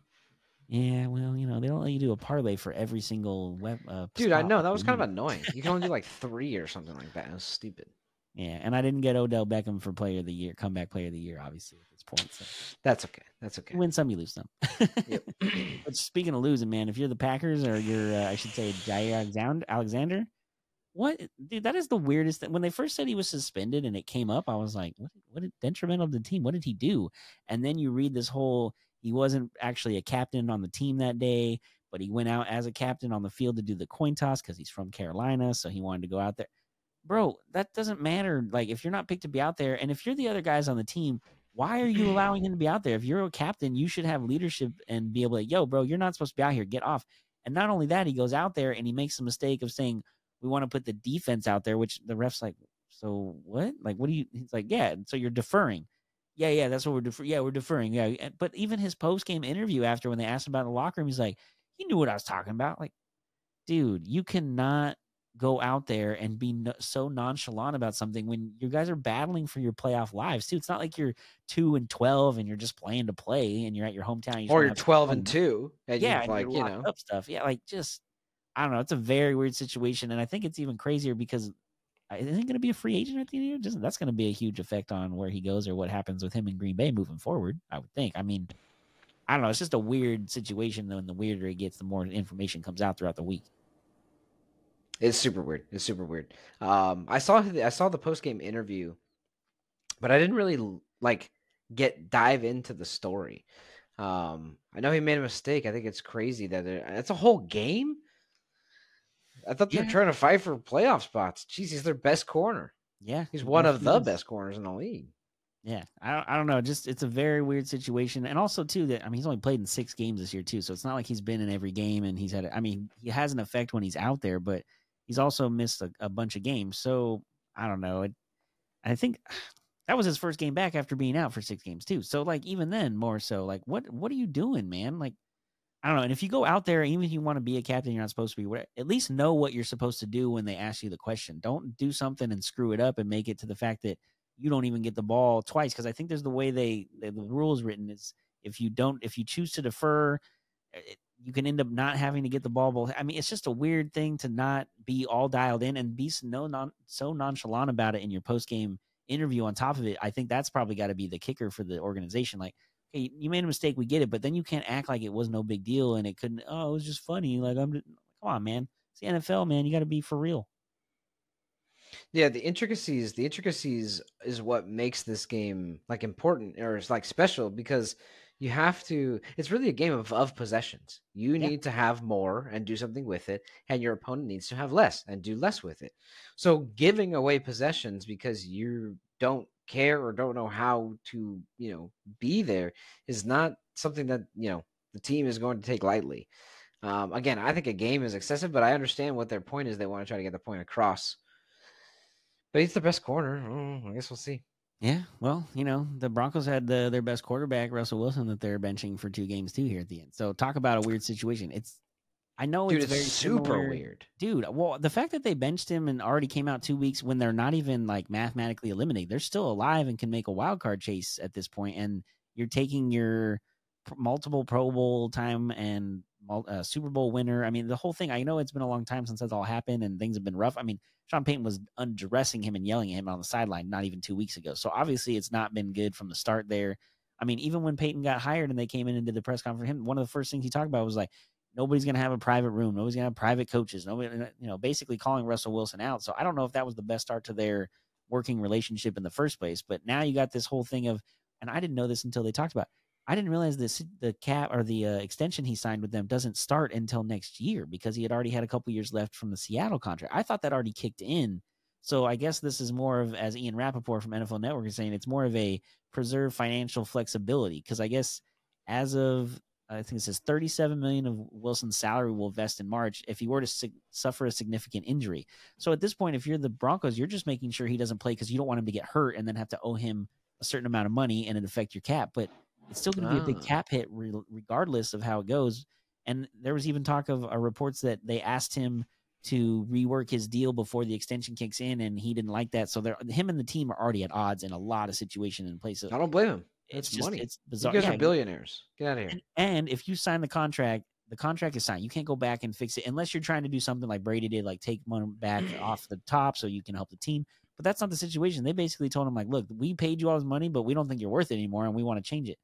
yeah well you know they don't let you do a parlay for every single web uh, Dude, I know that was kind of annoying. You can only do like three or something like that. It was stupid. Yeah and i didn't get odell beckham for player of the year comeback player of the year obviously at this point so That's okay. That's okay. you win some you lose some Yep. But speaking of losing, man, if you're the Packers or you're, uh, I should say, Jaire Alexander, Alexander, what, dude? That is the weirdest thing. When they first said he was suspended and it came up, I was like, what? What? Detrimental to the team? What did he do? And then you read this whole. He wasn't actually a captain on the team that day, but he went out as a captain on the field to do the coin toss because he's from Carolina, so he wanted to go out there. Bro, that doesn't matter. Like, if you're not picked to be out there, and if you're the other guys on the team, why are you allowing him to be out there? If you're a captain, you should have leadership and be able to, yo, bro, you're not supposed to be out here. Get off. And not only that, he goes out there and he makes the mistake of saying, we want to put the defense out there, which the ref's like, so what? Like, what do you? He's like, yeah. So you're deferring. Yeah, yeah, that's what we're deferring. Yeah, we're deferring. Yeah. But even his post game interview after when they asked him about the locker room, he's like, he knew what I was talking about. Like, dude, you cannot go out there and be no, so nonchalant about something when you guys are battling for your playoff lives too. It's not like you're two and twelve and you're just playing to play and you're at your hometown. you or you're 12 and 2 and yeah, and like you're you know stuff. Yeah, like just I don't know. It's a very weird situation, and I think it's even crazier because uh, I isn't going to be a free agent at the end of the year. Doesn't that's going to be a huge effect on where he goes or what happens with him in Green Bay moving forward. I would think. I mean, I don't know. It's just a weird situation, though, and the weirder it gets, the more information comes out throughout the week. It's super weird. It's super weird. Um, I saw the, I saw the post game interview, but I didn't really like get dive into the story. Um, I know he made a mistake. I think it's crazy that it, it's a whole game. I thought they're trying to fight for playoff spots. Jeez, he's their best corner. Yeah, He's one of the is. best corners in the league. Yeah, I don't, I don't know. Just it's a very weird situation, and also too that I mean he's only played in six games this year too, so it's not like he's been in every game and he's had. I mean he has an effect when he's out there, but he's also missed a, a bunch of games. So I don't know. It, I think that was his first game back after being out for six games too. So like even then more so like what what are you doing, man? Like I don't know. And if you go out there, even if you want to be a captain, you're not supposed to be. At least know what you're supposed to do when they ask you the question. Don't do something and screw it up and make it to the fact that you don't even get the ball twice. Because I think there's the way they the, the rules written is if you don't if you choose to defer, it, you can end up not having to get the ball. I mean, it's just a weird thing to not be all dialed in and be so non so nonchalant about it in your post game interview. On top of it, I think that's probably got to be the kicker for the organization. Like hey, you made a mistake, we get it, but then you can't act like it was no big deal and it couldn't. Oh, it was just funny. Like I'm, come on, man. It's the NFL, man. You got to be for real. Yeah, the intricacies, the intricacies is what makes this game like important or it's like special because you have to it's really a game of, of possessions. You Yeah. need to have more and do something with it, and your opponent needs to have less and do less with it. So giving away possessions because you don't care or don't know how to, you know, be there is not something that, you know, the team is going to take lightly. Um, again, I think a game is excessive, but I understand what their point is. They want to try to get the point across. But he's the best corner. Oh, I guess we'll see. Yeah, well, you know, the Broncos had the, their best quarterback, Russell Wilson, that they're benching for two games too here at the end. So talk about a weird situation. It's, I know Dude, it's, it's, very super similar- weird. dude. Well, the fact that they benched him and already came out two weeks when they're not even like mathematically eliminated, they're still alive and can make a wild card chase at this point, and you're taking your pr- multiple Pro Bowl time and uh, Super Bowl winner. I mean, the whole thing. I know it's been a long time since that's all happened and things have been rough. I mean, Sean Payton was undressing him and yelling at him on the sideline not even two weeks ago. So obviously, it's not been good from the start there. I mean, even when Payton got hired and they came in and did the press conference, him one of the first things he talked about was like, nobody's going to have a private room. Nobody's going to have private coaches. Nobody, you know, basically calling Russell Wilson out. So I don't know if that was the best start to their working relationship in the first place. But now you got this whole thing of, and I didn't know this until they talked about. I didn't realize this the cap or the uh, extension he signed with them doesn't start until next year because he had already had a couple years left from the Seattle contract. I thought that already kicked in. So I guess this is more of, as Ian Rapoport from NFL Network is saying, it's more of a preserve financial flexibility because I guess as of I think it says 37 million of Wilson's salary will vest in March if he were to sig- suffer a significant injury. So at this point, if you're the Broncos, you're just making sure he doesn't play because you don't want him to get hurt and then have to owe him a certain amount of money and it affect your cap. But it's still going to be a big Ah. cap hit re- regardless of how it goes. And there was even talk of uh, reports that they asked him to rework his deal before the extension kicks in, and he didn't like that. So they're, him and the team are already at odds in a lot of situations and places. I don't blame him. It's It's just money. it's You bizarre. guys Yeah, are billionaires. Get out of here. and, and if you sign the contract, the contract is signed. You can't go back and fix it unless you're trying to do something like Brady did, like take money back off the top so you can help the team. But that's not the situation. They basically told him like, look, we paid you all this money, but we don't think you're worth it anymore, and we want to change it.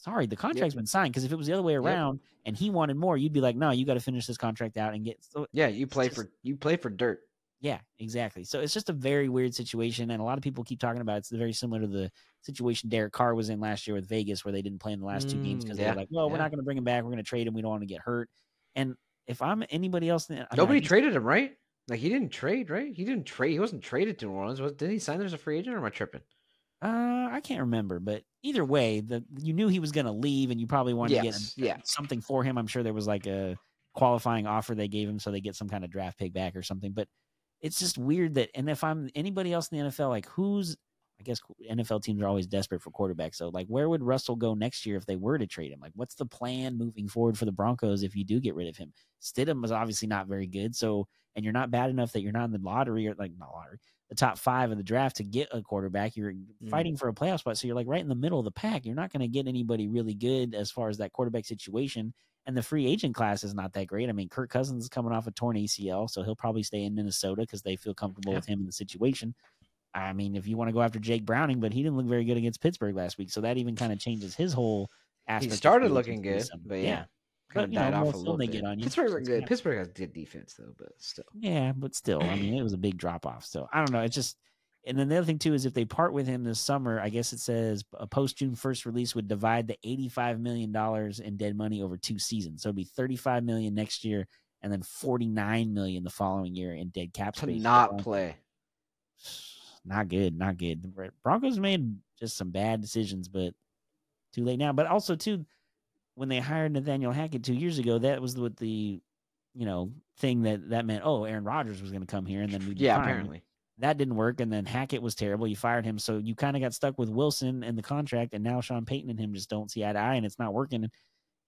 Sorry, the contract's been signed. Because if it was the other way around and he wanted more, you'd be like, no, you got to finish this contract out and get. So Yeah, you play just- for you play for dirt. yeah, exactly. So it's just a very weird situation, and a lot of people keep talking about it's very similar to the situation Derek Carr was in last year with Vegas, where they didn't play in the last two games Mm, because yeah, they were like, "Well, we're not going to bring him back. We're going to trade him. We don't want to get hurt." And if I'm anybody else, I mean, Nobody traded him, right? Like he didn't trade, right? He didn't trade. He wasn't traded to New Orleans. Was, did he sign there as a free agent, or am I tripping? Uh, I can't remember, but either way, the you knew he was going to leave, and you probably wanted Yes, to get yeah. something for him. I'm sure there was like a qualifying offer they gave him, so they get some kind of draft pick back or something. But it's just weird that, and if I'm anybody else in the NFL, like who's, I guess NFL teams are always desperate for quarterbacks. So like, where would Russell go next year if they were to trade him? Like, what's the plan moving forward for the Broncos if you do get rid of him? Stidham was obviously not very good, so and you're not bad enough that you're not in the lottery or like not lottery, the top five of the draft to get a quarterback. You're fighting mm. for a playoff spot, so you're like right in the middle of the pack. You're not going to get anybody really good as far as that quarterback situation. And the free agent class is not that great. I mean, Kirk Cousins is coming off a torn ACL, so he'll probably stay in Minnesota because they feel comfortable Yeah. with him in the situation. I mean, if you want to go after Jake Browning, but he didn't look very good against Pittsburgh last week, so that even kind of changes his whole He aspect. of started looking good, but yeah, But, kind of you know, off a little they bit. get on you, Pittsburgh, so were good. Pittsburgh has good defense though, but still. Yeah, but still, I mean, it was a big drop off. So I don't know. It's just, and then the other thing too is if they part with him this summer, I guess it says a post June first release would divide the eighty five million dollars in dead money over two seasons. So it'd be thirty five million next year, and then forty nine million the following year in dead cap To space. for not play. Not good, not good. The Broncos made just some bad decisions, but too late now. But also too, when they hired Nathaniel Hackett two years ago, that was what the, you know, thing that that meant. Oh, Aaron Rodgers was going to come here, and then we Yeah, apparently. that didn't work. And then Hackett was terrible. You fired him, so you kind of got stuck with Wilson and the contract, and now Sean Payton and him just don't see eye to eye, and it's not working. And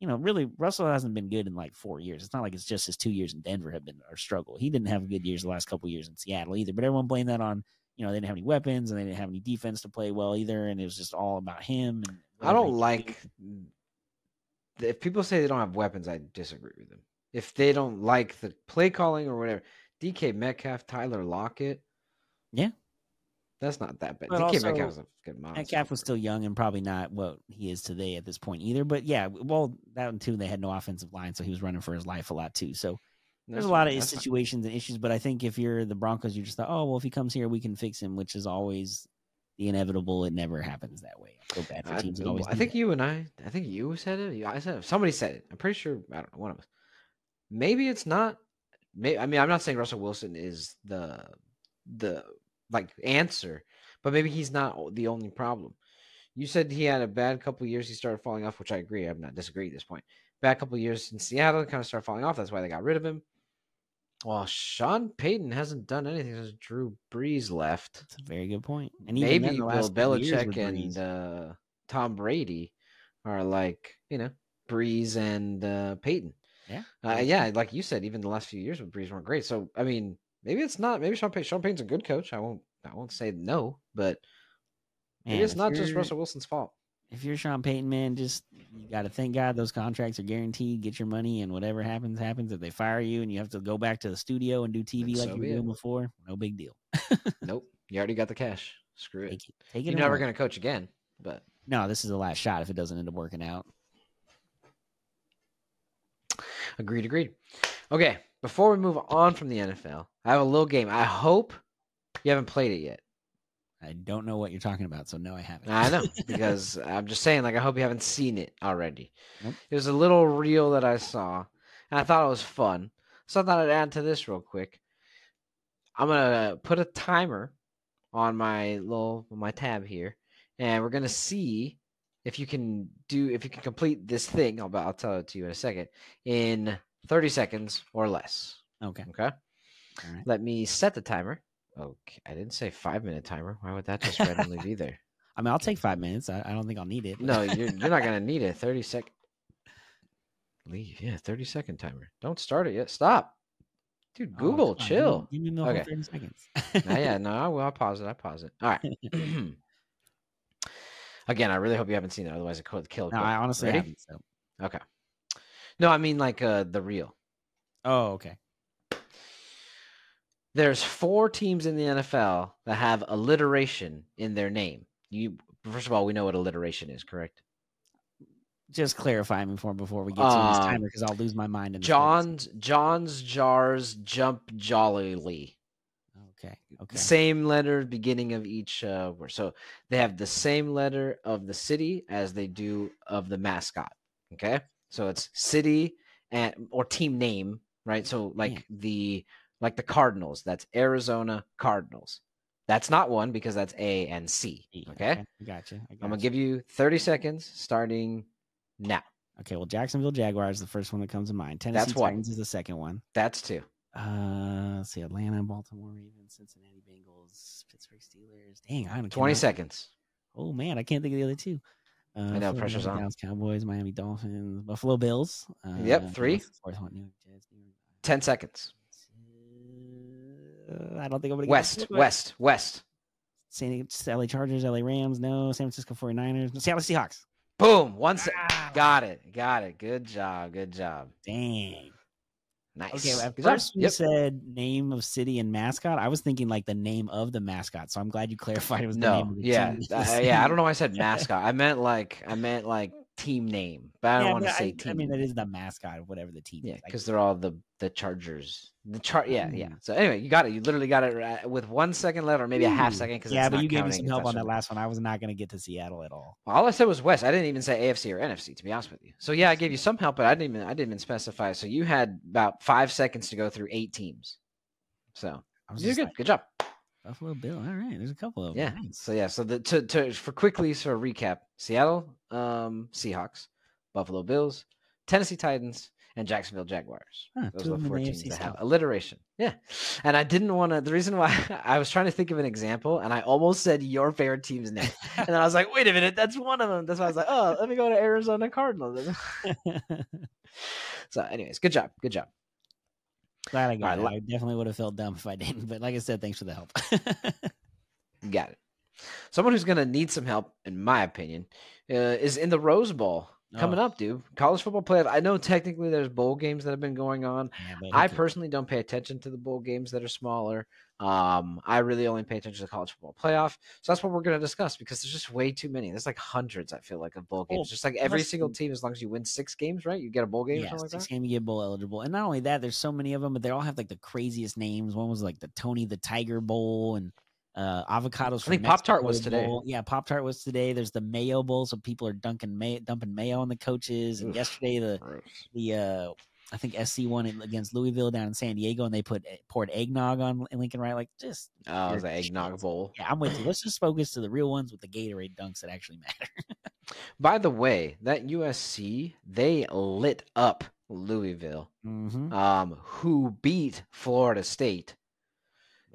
you know, really, Russell hasn't been good in like four years. It's not like it's just his two years in Denver have been our struggle. He didn't have good years the last couple years in Seattle either. But everyone blamed that on you know they didn't have any weapons and they didn't have any defense to play well either, and it was just all about him. And I don't like if people say they don't have weapons. I disagree with them. If they don't like the play calling or whatever, DK Metcalf, Tyler Lockett, Yeah. That's not that bad. But DK also, Metcalf was a good monster. Metcalf was still young and probably not what he is today at this point either. But yeah, well, that one too, they had no offensive line, so he was running for his life a lot too. So there's That's a lot fine, of that's fine. situations and issues. But I think if you're the Broncos, you just thought, oh well, if he comes here, we can fix him, which is always the inevitable. It never happens that way. I feel bad for teams that always. I think that. you and I, I think you said it. I said it. Somebody said it. I'm pretty sure. I don't know. One of us. Maybe it's not. May, I mean, I'm not saying Russell Wilson is the the like answer, but maybe he's not the only problem. You said he had a bad couple years. He started falling off, which I agree. I'm not disagree at this point. Bad couple years in Seattle, kind of started falling off. That's why they got rid of him. Well, Sean Payton hasn't done anything since Drew Brees left. That's a very good point. And Maybe then, Bill last couple years Belichick and uh, Tom Brady are like you know Brees and uh, Peyton. Yeah, uh, yeah. Like you said, even the last few years with Brees weren't great. So I mean, maybe it's not. Maybe Sean Payton, Sean Payton's a good coach. I won't. I won't say no, but maybe Man, it's not just Russell Wilson's fault. If you're Sean Payton, man, just you got to thank God those contracts are guaranteed. Get your money, and whatever happens, happens. If they fire you and you have to go back to the studio and do TV like so you were doing before, no big deal. nope, you already got the cash. Screw it. Take it. Take it. You're never going to coach again. But No, this is the last shot if it doesn't end up working out. agreed, agreed. Okay, before we move on from the NFL, I have a little game. I hope you haven't played it yet. I don't know what you're talking about, so no, I haven't. I know because I'm just saying, like, I hope you haven't seen it already. Nope. It was a little reel that I saw, and I thought it was fun. So I thought I'd add to this real quick. I'm gonna put a timer on my little my tab here, and we're gonna see if you can do if you can complete this thing. I'll I'll tell it to you in a second in 30 seconds or less. okay. Okay. All right. Let me set the timer. Okay, I didn't say five minute timer. Why would that just randomly be there? I mean, I'll take five minutes. I, I don't think I'll need it. No, you're you're not gonna need it. Thirty sec. Leave. Yeah, thirty second timer. Don't start it yet. Stop, dude. Oh, Google, on, chill. Give me, give me Okay. 30 seconds. Nah, yeah, no, I will. I'll pause it. I pause it. All right. Again, I really hope you haven't seen it. Otherwise, it could kill. No, I honestly Ready? haven't. So. Okay. No, I mean like uh the real. Oh, okay. There's four teams in the NFL that have alliteration in their name. You first of all, we know what alliteration is, correct? Just clarify me for before we get to this Um, timer because I'll lose my mind. In the 30 John's John's jars jump jollily. Okay. Okay. Same letter beginning of each uh, word. So they have the same letter of the city as they do of the mascot. Okay, so it's city and or team name, right? So like Yeah. the like the Cardinals. That's Arizona Cardinals. That's not one because that's A and C. Okay, I gotcha. I I'm gonna give you 30 seconds starting now. Okay. Well, Jacksonville Jaguars is the first one that comes to mind. Tennessee That's one. Titans is the second one. That's two. Uh, let's see, Atlanta, Baltimore Ravens, Cincinnati Bengals, Pittsburgh Steelers. Dang, I don't 20 seconds. Oh man, I can't think of the other two. Uh, know, pressure's on. Browns, Cowboys, Miami Dolphins, Buffalo Bills. Uh, Yep, three. Fourth one, New Jets. New 10 seconds. Uh, I don't think I'm gonna get West, west, west. San LA Chargers, LA Rams, no. San Francisco 49ers, Seattle Seahawks. Boom. One sec. Ah, Got it. Got it. Good job. Good job. Dang. Nice. Okay, at Good job. first you Yep. said name of city and mascot. I was thinking like the name of the mascot. So I'm glad you clarified it was the name No. of the Yeah. team. uh, yeah. I don't know why I said mascot. I meant like I meant like team name, but I don't Yeah, want to say I, team. I mean, that is the mascot of whatever the team yeah, is. Because they're all the the Chargers. The chart. Yeah. Yeah. Mm. So anyway, you got it. You literally got it right with one second left, or maybe a half second. Because yeah, but you gave me some help on that last one. I was not going to get to Seattle at all. All I said was West. I didn't even say AFC or NFC, to be honest with you. So yeah, I gave you some help, but I didn't even I didn't even specify. So you had about five seconds to go through eight teams. So I was you're good. like, Good job. Buffalo Bill. All right, there's a couple of them. Yeah. Nice. So yeah. So the to, to for quickly sort of recap: Seattle um, Seahawks, Buffalo Bills, Tennessee Titans, and Jacksonville Jaguars. Huh, Those are the four teams that have alliteration. Yeah. And I didn't want to. The reason why I was trying to think of an example, and I almost said your favorite team's name, and then I was like, wait a minute, that's one of them. That's why I was like, oh, let me go to Arizona Cardinals. so, anyways, good job. Good job. Glad I got All it. right, I definitely would have felt dumb if I didn't. But like I said, thanks for the help. Got it. Someone who's going to need some help, in my opinion, uh, is in the Rose Bowl coming Oh, up, dude. College football playoff. I know technically there's bowl games that have been going on. yeah, I personally don't pay attention to the bowl games that are smaller. Um, I really only pay attention to the college football playoff. So that's what we're going to discuss because there's just way too many. There's like hundreds, I feel like, of bowl games. Well, just like every single team, as long as you win six games, right? You get a bowl game or yeah, something like six game you get bowl eligible, and not only that, there's so many of them, but they all have like the craziest names. One was like the Tony the Tiger Bowl, and uh, avocados. I think from Pop-Tart was today. Bowl. Yeah, Pop Tart was today. There's the Mayo Bowl, so people are dunking may- dumping mayo on the coaches. And Oof. yesterday, the Gross. the uh, I think SC won against Louisville down in San Diego, and they put eh, poured eggnog on Lincoln Right. Like just Oh, it was You're eggnog bowl. yeah, I'm with you. Let's just focus to the real ones with the Gatorade dunks that actually matter. By the way, that USC they lit up Louisville, mm-hmm. um, who beat Florida State,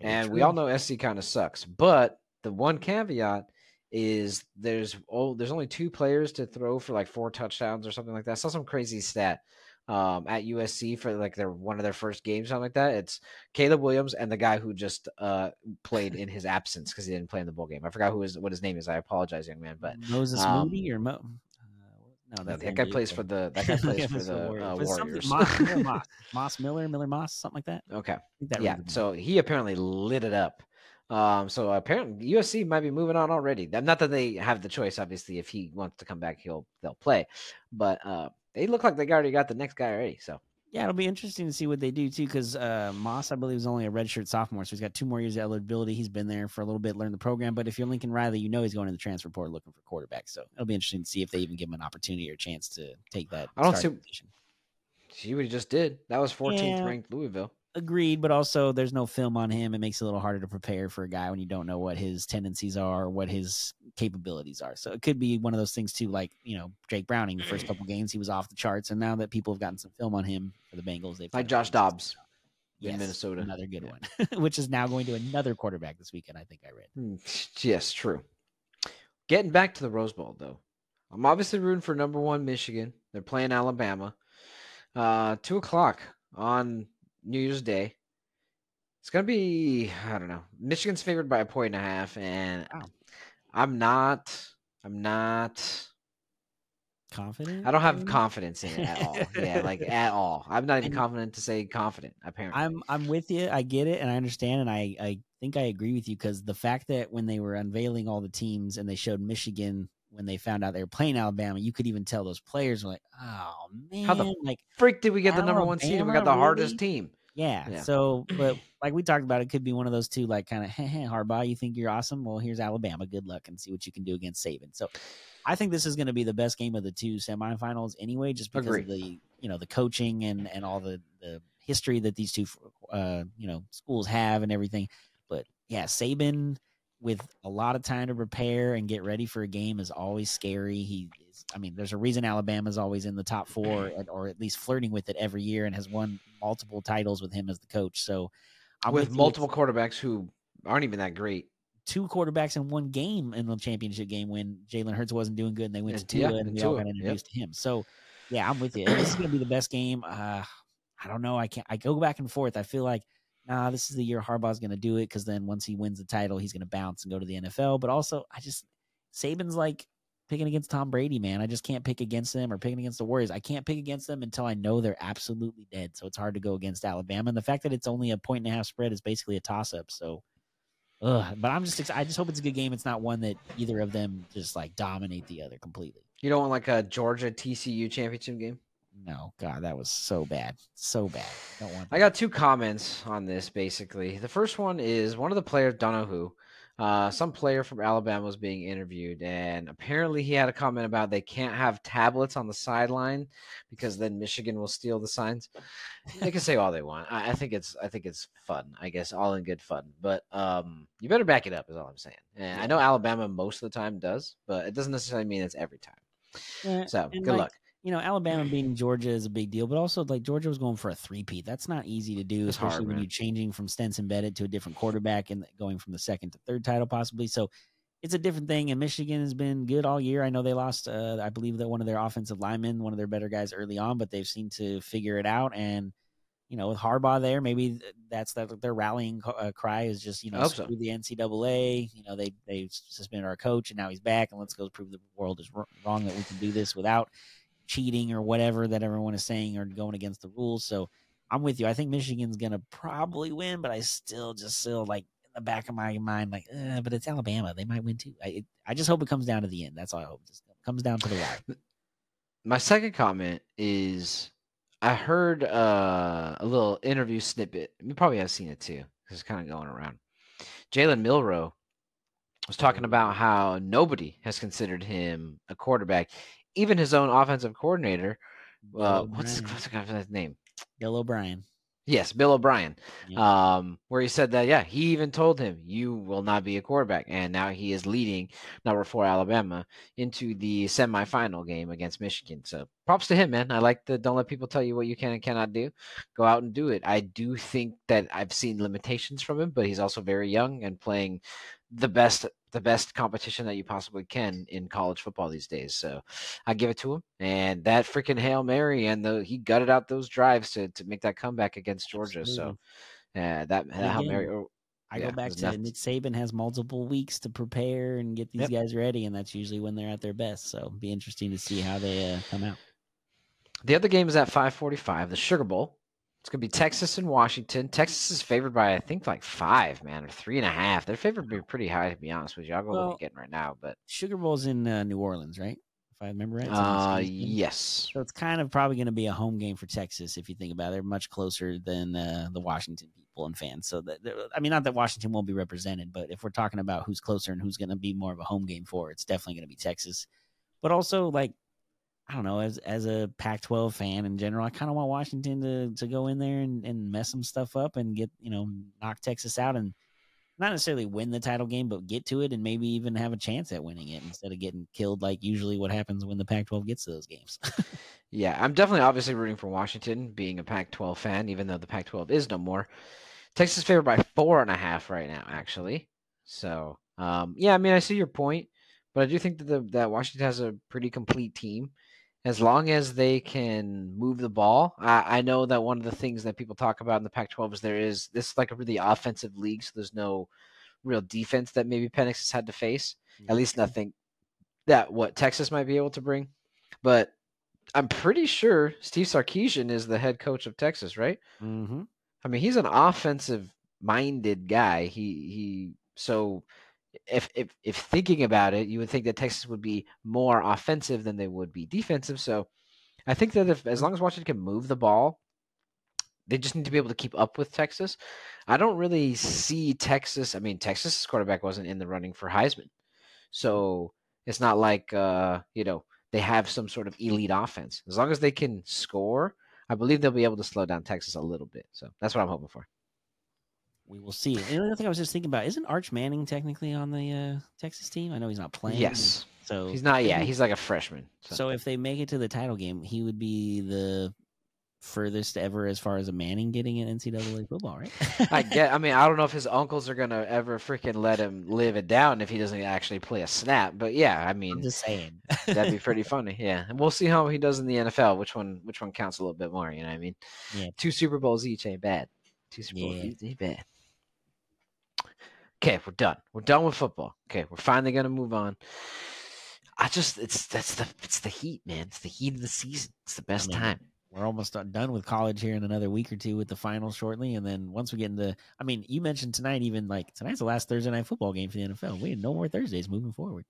and we all know SC kind of sucks. But the one caveat is there's oh there's only two players to throw for like four touchdowns or something like that. I saw some crazy stat um, at USC for like their one of their first games, something like that. It's Caleb Williams and the guy who just uh, played in his absence because he didn't play in the bowl game. I forgot who his what his name is. I apologize, young man, but Moses um, Moody or Mo. Uh, no, that's that guy plays for the that guy plays for the uh, Warriors. Moss, Miller Moss, Moss Miller, Miller Moss, something like that. okay. That yeah so he apparently lit it up. Um so apparently usc might be moving on already. Not that they have the choice obviously if he wants to come back he'll they'll play. But uh they look like they already got the next guy already so yeah, it'll be interesting to see what they do too. Because uh, Moss, I believe, is only a redshirt sophomore, so he's got two more years of eligibility. He's been there for a little bit, learned the program. But if you're Lincoln Riley, you know he's going to the transfer portal looking for quarterbacks. So it'll be interesting to see if they even give him an opportunity or a chance to take that. I don't see- position. see what he just did that was 14th Yeah. ranked louisville Agreed, but also there's no film on him. It makes it a little harder to prepare for a guy when you don't know what his tendencies are or what his capabilities are. So it could be one of those things too, like you know Jake Browning. The first couple games he was off the charts, and now that people have gotten some film on him for the Bengals, they've like josh dobbs out. in Minnesota. another good Yeah. one, which is now going to another quarterback this weekend. I think I read. Hmm, yes true getting back to the rose bowl though i'm obviously rooting for number one michigan they're playing alabama uh two o'clock on new year's day It's gonna be I don't know. Michigan's favored by a point and a half, and Wow. I'm not. I'm not. Confident? I don't have maybe? confidence in it at all. yeah, like at all. I'm not even And- confident to say confident. Apparently, I'm I'm with you. I get it, and I understand, and I I think I agree with you because the fact that when they were unveiling all the teams and they showed Michigan when they found out they were playing Alabama, you could even tell those players were like, "Oh man!" How the like, freak did we get the number one seed? and We got the Alabama, hardest team. Yeah. Yeah. So, but like we talked about, it could be one of those two, like kind of, hey, hey, Harbaugh, you think you're awesome? Well, here's Alabama. Good luck and see what you can do against Saban. So, I think this is going to be the best game of the two semifinals anyway, just because Agree. of the you know the coaching and and all the the history that these two uh you know schools have and everything. But yeah, Saban with a lot of time to prepare and get ready for a game is always scary. He is, I mean, there's a reason Alabama's always in the top four and, or at least flirting with it every year and has won multiple titles with him as the coach. So I'm with with multiple quarterbacks who aren't even that great. two quarterbacks in one game in the championship game when Jalen Hurts wasn't doing good and they went And- to yeah, Tua and and we all Tua, got yep. introduced to him. So yeah, I'm with you. this is gonna be the best game. Uh, I don't know. I can't. I go back and forth. I feel like nah, this is the year Harbaugh's gonna do it because then once he wins the title, he's gonna bounce and go to the NFL. But also, I just Saban's like picking against Tom Brady, man. I just can't pick against them or picking against the Warriors. I can't pick against them until I know they're absolutely dead. So it's hard to go against Alabama. And the fact that it's only a point and a half spread is basically a toss up. So Ugh, but I'm just I just hope it's a good game. It's not one that either of them just like dominate the other completely. You don't want like a Georgia TCU championship game. No, God, that was so bad, so bad. Don't want. I got two comments on this basically. The first one is one of the players, don't know who, uh, some player from Alabama was being interviewed, and apparently he had a comment about they can't have tablets on the sideline because then Michigan will steal the signs. They can say all they want. I, I think it's I think it's fun. I guess all in good fun. But um, you better back it up. Is all I'm saying. And I know Alabama most of the time does, but it doesn't necessarily mean it's every time. Yeah, So good like, luck. You know, Alabama beating Georgia is a big deal, but also like Georgia was going for a three-peat. That's not easy to do, especially hard, when you're changing from Stetson Bennett to a different quarterback and going from the second to third title possibly. So it's a different thing. And Michigan has been good all year. I know they lost, uh, I believe that one of their offensive linemen, one of their better guys early on, but they've seemed to figure it out. And you know, with Harbaugh there, maybe that's that their rallying uh, cry is just you know hope so. screw the NCAA. You know, they they suspended our coach, and now he's back, and let's go prove the world is wrong that we can do this without cheating or whatever that everyone is saying or going against the rules. So I'm with you. I think Michigan's gonna probably win, but I still just still like in the back of my mind, like, but it's Alabama. They might win too. I it, I just hope it comes down to the end. That's all I hope. Just comes down to the wire. My second comment is I heard uh, a little interview snippet. You probably have seen it too. It's kind of going around. Jalen Milroe was talking about how nobody has considered him a quarterback, even his own offensive coordinator. Uh, what's, guy's name? Bill O'Brien. Yes, Bill O'Brien. Um, where he said that, yeah, he even told him, you will not be a quarterback. And now he is leading number four Alabama into the semifinal game against Michigan. So props to him, man. I like the don't let people tell you what you can and cannot do. Go out and do it. I do think that I've seen limitations from him, but he's also very young and playing the best the best competition that you possibly can in college football these days. So I give it to him. And that freaking Hail Mary and the he gutted out those drives to, to make that comeback against Georgia. Absolutely. So uh, that, that Hail Mary oh, I yeah, go back to nuts. Nick Saban has multiple weeks to prepare and get these yep. guys ready, and that's usually when they're at their best. So be interesting to see how they uh, come out. The other game is at 5:45, the Sugar Bowl. It's gonna be Texas and Washington. Texas is favored by I think like five, man, or three and a half. They're favored to be pretty high, to be honest with you. I'll go well, what getting right now, but Sugar Bowl's in uh, New Orleans, right? If I remember right. Uh, yes. So it's kind of probably going to be a home game for Texas if you think about it. They're much closer than uh, the Washington people and fans. So that I mean, not that Washington won't be represented, but if we're talking about who's closer and who's going to be more of a home game for, it's definitely going to be Texas. But also, like I don't know, as as a Pac-12 fan in general, I kind of want Washington to to go in there and, and mess some stuff up and get you know knock Texas out and not necessarily win the title game, but get to it and maybe even have a chance at winning it instead of getting killed like usually what happens when the Pac-12 gets to those games. yeah, I'm definitely obviously rooting for Washington, being a Pac-12 fan, even though the Pac-12 is no more. Texas favored by four and a half right now, actually. So, um, yeah, I mean, I see your point, but I do think that the, that Washington has a pretty complete team as long as they can move the ball. I, I, know that one of the things that people talk about in the Pac-12 is there is this like a really offensive league, so there's no real defense that maybe Penix has had to face. Yeah. At least nothing that what Texas might be able to bring. But I'm pretty sure Steve Sarkisian is the head coach of Texas, right? Mm-hmm. I mean, he's an offensive minded guy. He he so if if if thinking about it, you would think that Texas would be more offensive than they would be defensive. So I think that if as long as Washington can move the ball, they just need to be able to keep up with Texas. I don't really see Texas. I mean, Texas's quarterback wasn't in the running for Heisman, so it's not like uh, you know they have some sort of elite offense. As long as they can score, I believe they'll be able to slow down Texas a little bit. So that's what I'm hoping for we will see. And another thing I was just thinking about isn't Arch Manning technically on the uh, Texas team? I know he's not playing. Yes. So he's not. Yeah, he's like a freshman. So. so. if they make it to the title game, he would be the furthest ever as far as a Manning getting in NCAA football, right? I get. I mean, I don't know if his uncles are gonna ever freaking let him live it down if he doesn't actually play a snap. But yeah, I mean, I'm just saying that'd be pretty funny. Yeah, and we'll see how he does in the NFL. Which one? Which one counts a little bit more? You know what I mean? Yeah. Two Super Bowls each ain't bad. Two Super Bowls each ain't bad. Okay, we're done. We're done with football. Okay, we're finally gonna move on. I just it's that's the it's the heat, man. It's the heat of the season. It's the best I mean, time. We're almost done with college here in another week or two with the finals shortly, and then once we get into, I mean, you mentioned tonight, even like tonight's the last Thursday night football game for the NFL. We have no more Thursdays moving forward.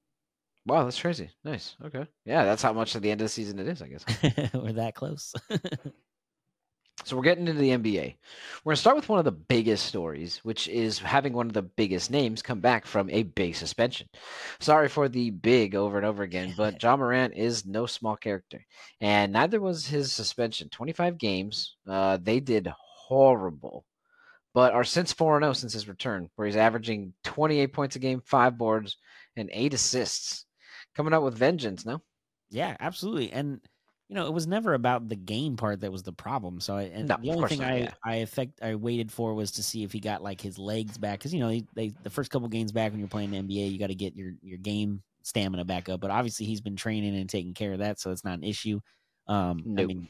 Wow, that's crazy. Nice. Okay. Yeah, that's how much of the end of the season it is, I guess. We're that close. So we're getting into the NBA. We're going to start with one of the biggest stories, which is having one of the biggest names come back from a big suspension. Sorry for the big over and over again, but Ja Morant is no small character, and neither was his suspension. 25 games. Uh, they did horrible, but are since 4 0 since his return, where he's averaging 28 points a game, five boards, and eight assists. Coming out with vengeance, no? Yeah, absolutely. And you know, it was never about the game part that was the problem. So, I, and no, the only thing not, I yeah. I effect I waited for was to see if he got like his legs back because you know they, the first couple games back when you're playing the NBA, you got to get your your game stamina back up. But obviously, he's been training and taking care of that, so it's not an issue. Um, nope. I mean,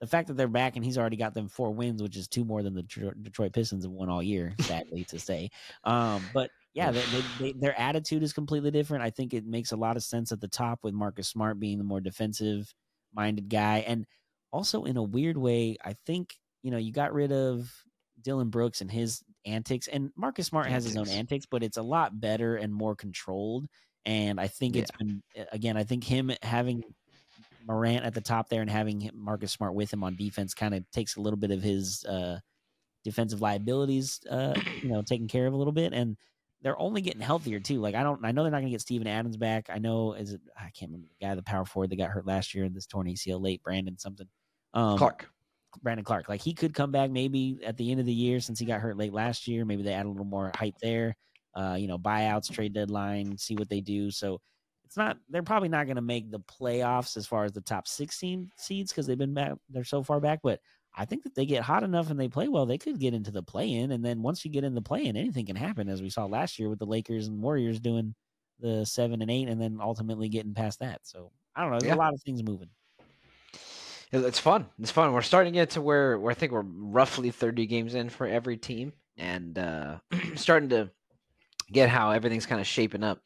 the fact that they're back and he's already got them four wins, which is two more than the Detroit Pistons have won all year, sadly to say. Um, but yeah, they, they, they, their attitude is completely different. I think it makes a lot of sense at the top with Marcus Smart being the more defensive minded guy. And also, in a weird way, I think, you know, you got rid of Dillon Brooks and his antics, and Marcus Smart has his own antics, but it's a lot better and more controlled. And I think it's yeah. been, again, I think him having Morant at the top there and having Marcus Smart with him on defense kind of takes a little bit of his uh, defensive liabilities, uh, you know, taken care of a little bit. And they're only getting healthier too. Like I don't, I know they're not going to get Steven Adams back. I know is it? I can't remember the guy, the power forward that got hurt last year in this torn ACL late, Brandon something. Um, Clarke. Brandon Clarke. Like he could come back maybe at the end of the year since he got hurt late last year. Maybe they add a little more hype there. Uh, you know, buyouts, trade deadline, see what they do. So it's not they're probably not going to make the playoffs as far as the top 16 seeds because they've been back they're so far back but I think that they get hot enough and they play well, they could get into the play in. And then once you get in the play in, anything can happen, as we saw last year with the Lakers and Warriors doing the seven and eight and then ultimately getting past that. So I don't know. There's yeah. a lot of things moving. It's fun. It's fun. We're starting to get to where, where I think we're roughly 30 games in for every team and uh, starting to get how everything's kind of shaping up.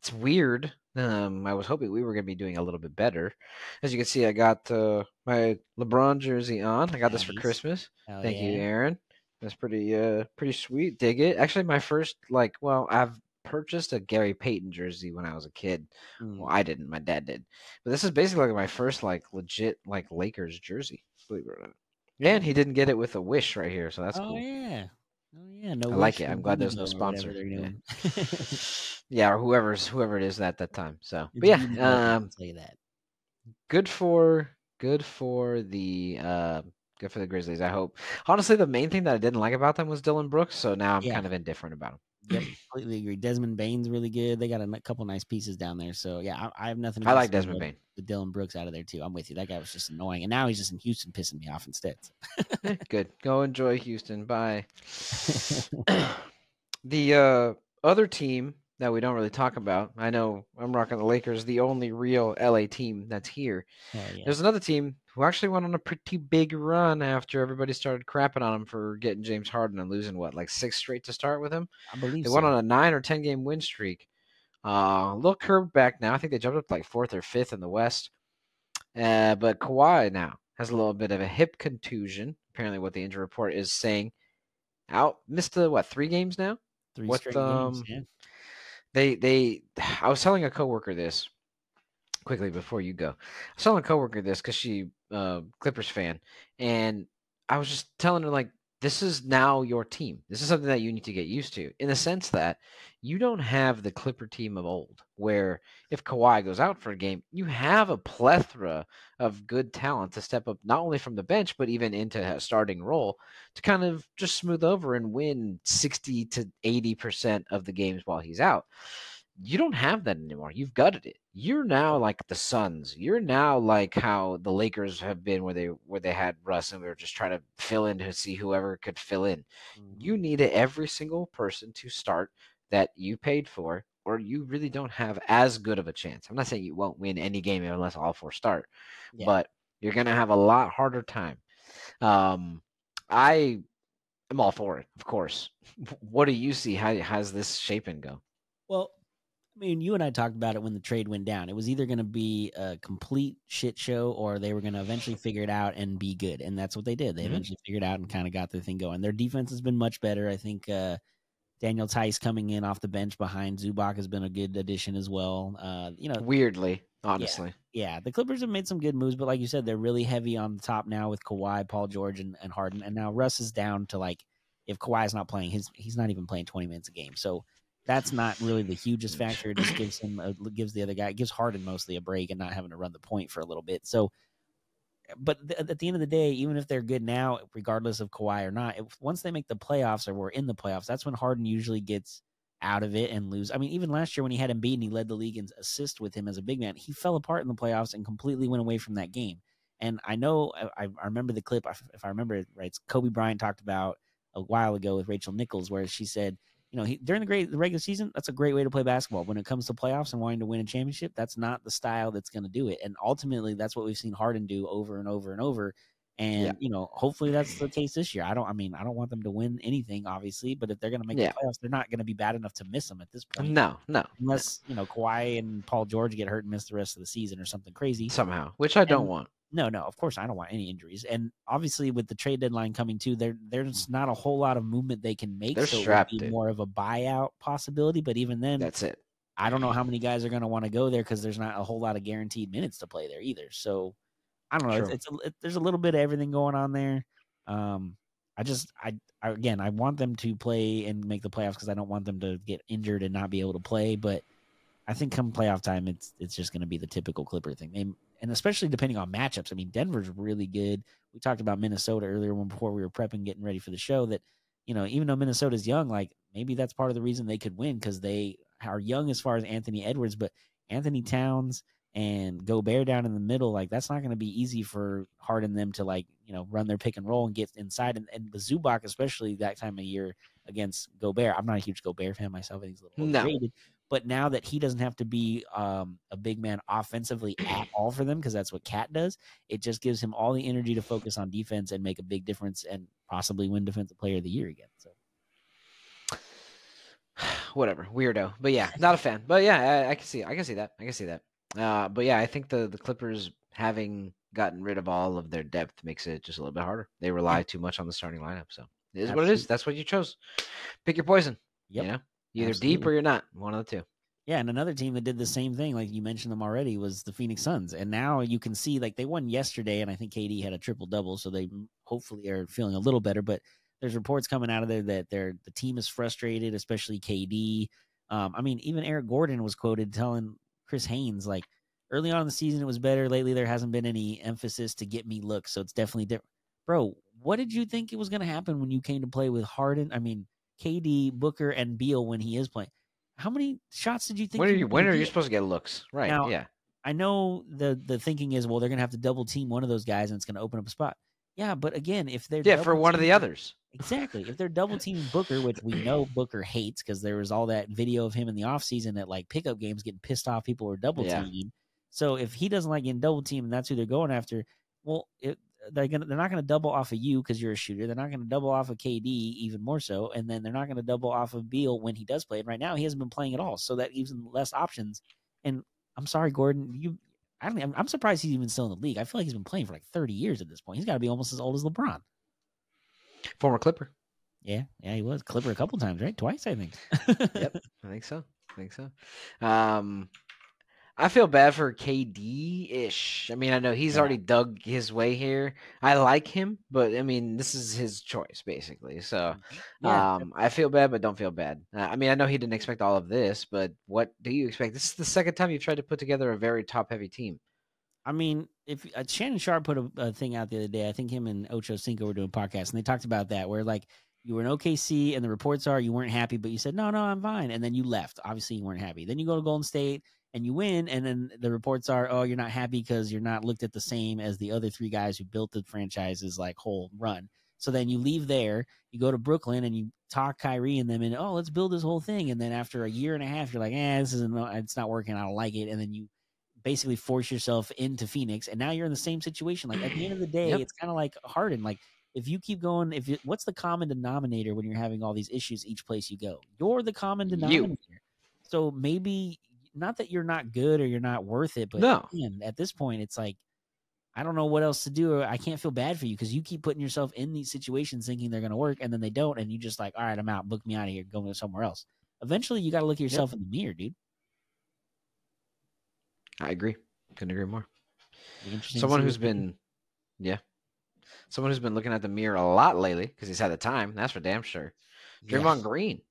It's weird um, I was hoping we were going to be doing a little bit better. As you can see, I got uh, my LeBron jersey on. I got nice. this for Christmas. Hell Thank yeah. you, Aaron. That's pretty uh pretty sweet. Dig it. Actually, my first like well, I've purchased a Gary Payton jersey when I was a kid. Mm. Well, I didn't. My dad did. But this is basically like my first like legit like Lakers jersey. Believe it or not. And he didn't get it with a wish right here, so that's oh, cool. yeah. Oh yeah, no. I like it. I'm glad there's no sponsor. Yeah. yeah, or whoever's whoever it is at that time. So, but yeah, um, say that. Good for good for the uh, good for the Grizzlies. I hope. Honestly, the main thing that I didn't like about them was Dillon Brooks. So now I'm yeah. kind of indifferent about him. Yep, completely agree. Desmond Bane's really good. They got a couple nice pieces down there. So yeah, I, I have nothing. I like Desmond Bain. The Dillon Brooks out of there too. I'm with you. That guy was just annoying, and now he's just in Houston, pissing me off instead. Good. Go enjoy Houston. Bye. the uh, other team that we don't really talk about. I know I'm rocking the Lakers, the only real LA team that's here. Yeah. There's another team who actually went on a pretty big run after everybody started crapping on them for getting James Harden and losing what, like six straight to start with him. I believe they so. went on a nine or ten game win streak. Uh, a little curved back now. I think they jumped up to like fourth or fifth in the West. Uh, but Kawhi now has a little bit of a hip contusion. Apparently, what the injury report is saying. Out, missed the what three games now? Three what, straight um, games. Yeah they they I was telling a coworker this quickly before you go. I was telling a coworker this because she uh, Clippers fan, and I was just telling her like this is now your team. This is something that you need to get used to in the sense that you don't have the Clipper team of old, where if Kawhi goes out for a game, you have a plethora of good talent to step up, not only from the bench, but even into a starting role to kind of just smooth over and win 60 to 80% of the games while he's out you don't have that anymore. You've gutted it. You're now like the Suns. You're now like how the Lakers have been, where they where they had Russ and we were just trying to fill in to see whoever could fill in. Mm-hmm. You needed every single person to start that you paid for, or you really don't have as good of a chance. I'm not saying you won't win any game unless all four start, yeah. but you're gonna have a lot harder time. Um, I am all for it, of course. What do you see? How how's this shape and go? Well, I mean, you and I talked about it when the trade went down. It was either going to be a complete shit show or they were going to eventually figure it out and be good. And that's what they did. They mm-hmm. eventually figured out and kind of got their thing going. Their defense has been much better. I think uh, Daniel Theis coming in off the bench behind Zubac has been a good addition as well. Uh, you know, weirdly, honestly. Yeah, yeah, the Clippers have made some good moves, but like you said, they're really heavy on the top now with Kawhi, Paul George, and, and Harden. And now Russ is down to like, if Kawhi's not playing, his he's not even playing 20 minutes a game. So that's not really the hugest mm. factor. It just gives him a, gives the other guy gives Harden mostly a break and not having to run the point for a little bit. So, but th- at the end of the day, even if they're good now, regardless of Kawhi or not, if, once they make the playoffs or we're in the playoffs, that's when Harden usually gets out of it and lose. I mean, even last year when he had Embiid and he led the league in assist with him as a big man, he fell apart in the playoffs and completely went away from that game. And I know I, I remember the clip if I remember it right. Kobe Bryant talked about a while ago with Rachel Nichols, where she said you know, he, during the great the regular season, that's a great way to play basketball. When it comes to playoffs and wanting to win a championship, that's not the style that's going to do it. And ultimately, that's what we've seen Harden do over and over and over. And Yeah. you know, hopefully that's the case this year. I don't. I mean, I don't want them to win anything, obviously, but if they're going to make Yeah. the playoffs, they're not going to be bad enough to miss them at this point, No, no, unless you know Kawhi and Paul George get hurt and miss the rest of the season or something crazy. somehow, which I don't And- want. No, no, of course I don't want any injuries. And obviously with the trade deadline coming too, there there's not a whole lot of movement they can make. They're so strapped, be more of a buyout possibility. But even then, That's it. I don't know how many guys are going to want to go there because there's not a whole lot of guaranteed minutes to play there either. So I don't know. True. It's, it's a, it, there's a little bit of everything going on there. Um, I just I, I again I want them to play and make the playoffs because I don't want them to get injured and not be able to play. But I think come playoff time, it's it's just going to be the typical Clipper thing. They, and especially depending on matchups. I mean, Denver's really good. We talked about Minnesota earlier when before we were prepping, getting ready for the show. That you know, even though Minnesota's young, like maybe that's part of the reason they could win because they are young as far as Anthony Edwards, but Anthony Towns and Gobert down in the middle, like that's not going to be easy for Harden them to like you know run their pick and roll and get inside. And, and Zubac, especially that time of year against Gobert, I'm not a huge Gobert fan myself. I think he's a little No. overrated. But now that he doesn't have to be um, a big man offensively at all for them, because that's what Cat does, it just gives him all the energy to focus on defense and make a big difference and possibly win Defensive Player of the Year again. So Whatever, weirdo. But yeah, not a fan. But yeah, I, I can see. I can see that. I can see that. Uh, but yeah, I think the the Clippers having gotten rid of all of their depth makes it just a little bit harder. They rely too much on the starting lineup. So it is what it is. That's what you chose. Pick your poison. Yep. You know, you're either deep or you're not. One of the two. Yeah, and another team that did the same thing, like you mentioned them already, was the Phoenix Suns. And now you can see, like they won yesterday, and I think KD had a triple double, so they hopefully are feeling a little better. But there's reports coming out of there that they're the team is frustrated, especially KD. Um, I mean, even Eric Gordon was quoted telling Chris Haynes like early on in the season it was better. Lately, there hasn't been any emphasis to get me looks, so it's definitely different. Bro, what did you think it was going to happen when you came to play with Harden? I mean, KD, Booker, and Beal when he is playing. How many shots did you think? When are you? When are you supposed to get looks? Right. Now, yeah. I know the the thinking is, well, they're gonna have to double team one of those guys, and it's gonna open up a spot. Yeah, but again, if they're Yeah, for one of the others. exactly, if they're double teaming Booker, which we know Booker hates because there was all that video of him in the offseason at like pickup games getting pissed off people were double Yeah. teaming. So if he doesn't like getting double teamed, and that's who they're going after. Well, it, they're gonna they're not gonna double off of you because you're a shooter. They're not gonna double off of KD even more so, and then they're not gonna double off of Beal when he does play. And right now he hasn't been playing at all, so that gives him less options. And I'm sorry, Gordon, you. I don't. I'm, I'm surprised he's even still in the league. I feel like he's been playing for like 30 years at this point. He's got to be almost as old as LeBron. Former Clipper. Yeah, yeah, he was Clipper a couple times, right? Twice, I think. Yep. I think so. I think so. Um, I feel bad for KD ish. I mean, I know he's Yeah. already dug his way here. I like him, but I mean, this is his choice basically. So, yeah, um, I feel bad, but don't feel bad. Uh, I mean, I know he didn't expect all of this, but what do you expect? This is the second time you've tried to put together a very top heavy team. I mean, if uh, Shannon Sharpe put a, a thing out the other day, I think him and Ocho Cinco were doing podcasts, and they talked about that, where like you were in OKC, and the reports are you weren't happy, but you said no, no, I'm fine, and then you left. Obviously, you weren't happy. Then you go to Golden State and you win, and then the reports are, oh, you're not happy because you're not looked at the same as the other three guys who built the franchise's like whole run. So then you leave there, you go to Brooklyn, and you talk Kyrie and them, and oh, let's build this whole thing. And then after a year and a half, you're like, eh, this isn't, it's not working. I don't like it. And then you basically force yourself into Phoenix, and now you're in the same situation. Like at the end of the day, Yep. it's kind of like Harden. Like if you keep going, if you, what's the common denominator when you're having all these issues each place you go? You're the common denominator You. denominator. So maybe not that you're not good or you're not worth it, but No. man, at this point, it's like I don't know what else to do. Or I can't feel bad for you because you keep putting yourself in these situations thinking they're going to work, and then they don't, and you just like, all right, I'm out. Book me out of here. Go somewhere else. Eventually, you got to look at yourself in the mirror, dude. I agree. Couldn't agree more. Be interesting to Someone who's been, yeah, someone who's been looking at the mirror a lot lately because he's had the time. That's for damn sure. Draymond Yeah. Green.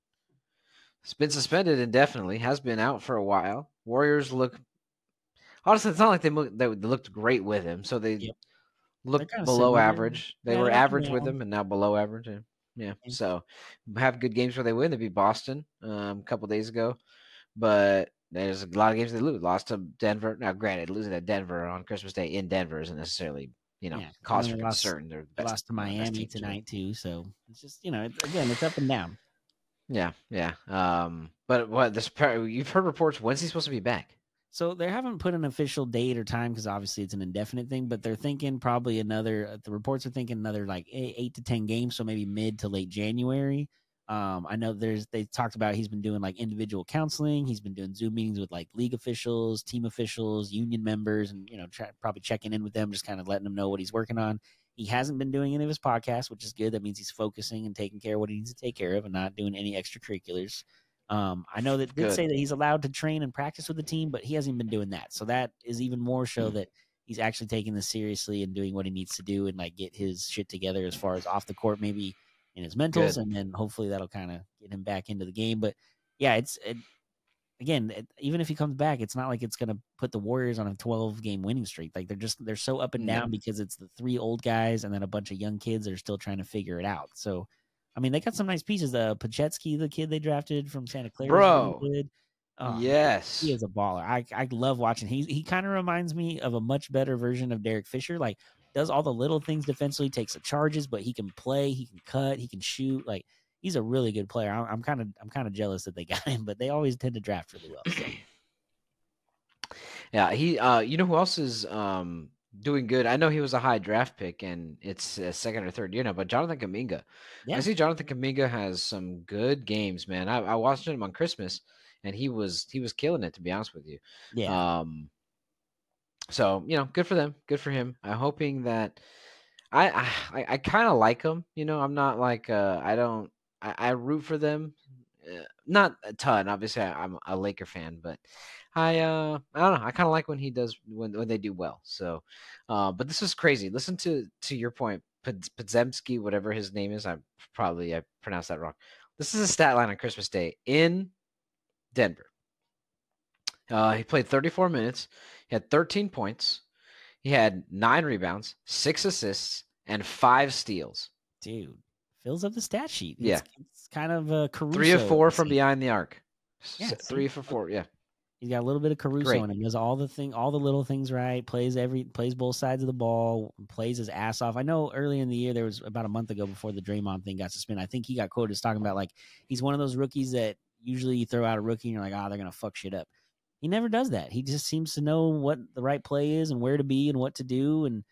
Has been suspended indefinitely. Has been out for a while. Warriors look. Honestly, it's not like they look, they looked great with him. So they Yep. looked below average. They Yeah, were they're up and average with him, and now below average. Yeah. yeah. So have good games where they win. They beat Boston um, a couple days ago, but there's a lot of games they lose. Lost to Denver. Now, granted, losing at Denver on Christmas Day in Denver isn't necessarily you know Yeah, cause for lost- concern. They're the best, lost to Miami tonight too, so it's just you know, it's, again, it's up and down. Yeah, yeah. Um, but what this you've heard reports? When's he supposed to be back? So they haven't put an official date or time because obviously it's an indefinite thing, but they're thinking probably another. uh, The reports are thinking another like eight, to ten games, so maybe mid to late January. Um, I know there's they talked about he's been doing like individual counseling. He's been doing Zoom meetings with like league officials, team officials, union members, and you know probably checking in with them, just kind of letting them know what he's working on. He hasn't been doing any of his podcasts, which is good. That means he's focusing and taking care of what he needs to take care of, and not doing any extracurriculars. Um, I know that did Good. say that he's allowed to train and practice with the team, but he hasn't been doing that. So that is even more show Mm. that he's actually taking this seriously and doing what he needs to do and like get his shit together as far as off the court, maybe in his mentals, Good. and then hopefully that'll kind of get him back into the game. But yeah, it's it, again, even if he comes back, it's not like it's going to put the Warriors on a 12 game winning streak. Like they're just they're so up and down because it's the three old guys and then a bunch of young kids that are still trying to figure it out. So, I mean, they got some nice pieces. Uh, Pachetsky, the kid they drafted from Santa Clara, Bro. Oh, yes. he is a baller. I I love watching. He he kind of reminds me of a much better version of Derek Fisher. Like does all the little things defensively, takes the charges, but he can play, he can cut, he can shoot. Like he's a really good player. I'm, I'm kind of I'm kind of jealous that they got him, but they always tend to draft really well. So. Yeah, he. Uh, you know who else is um doing good? I know he was a high draft pick, and it's a second or third year now. But Jonathan Kuminga, Yeah. I see Jonathan Kuminga has some good games, man. I, I watched him on Christmas, and he was he was killing it. To be honest with you, Yeah, um, so you know, good for them, good for him. I'm hoping that I I, I kind of like him. You know, I'm not like uh, I don't I, I root for them, uh, not a ton. Obviously, I, I'm a Laker fan, but I uh I don't know. I kind of like when he does when when they do well. So, uh, but this is crazy. Listen to to your point, Pod- Podziemski, whatever his name is. I probably I pronounced that wrong. This is a stat line on Christmas Day in Denver. Uh, he played 34 minutes. He had 13 points. He had nine rebounds, six assists, and five steals. dude, fills up the stat sheet. Yeah. it's kind of a Caruso. Three of four from behind the arc. Yeah, three for four. Yeah. He's got a little bit of Caruso Great. in him. He does all the thing, all the little things right. Plays every, plays both sides of the ball. Plays his ass off. I know early in the year there was about a month ago before the Draymond thing got suspended. I think he got quoted as talking about like he's one of those rookies that usually you throw out a rookie and you're like, ah, they're gonna fuck shit up. He never does that. He just seems to know what the right play is and where to be and what to do, and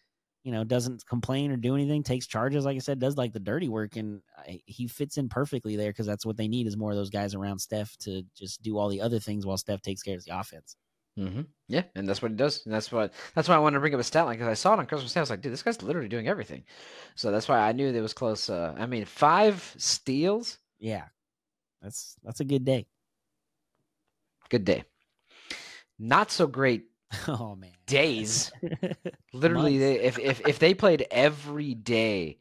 you know doesn't complain or do anything. Takes charges, like I said, does like the dirty work, and I, he fits in perfectly there because that's what they need is more of those guys around Steph to just do all the other things while Steph takes care of the offense. Mm-hmm. Yeah, and that's what he does. And that's what that's why I wanted to bring up a stat line because I saw it on Christmas Day. I was like, dude, this guy's literally doing everything. So that's why I knew it was close. Uh, I mean, five steals. Yeah, that's that's a good day. Good day. Not so great Oh man, days. Literally, they, if if if they played every day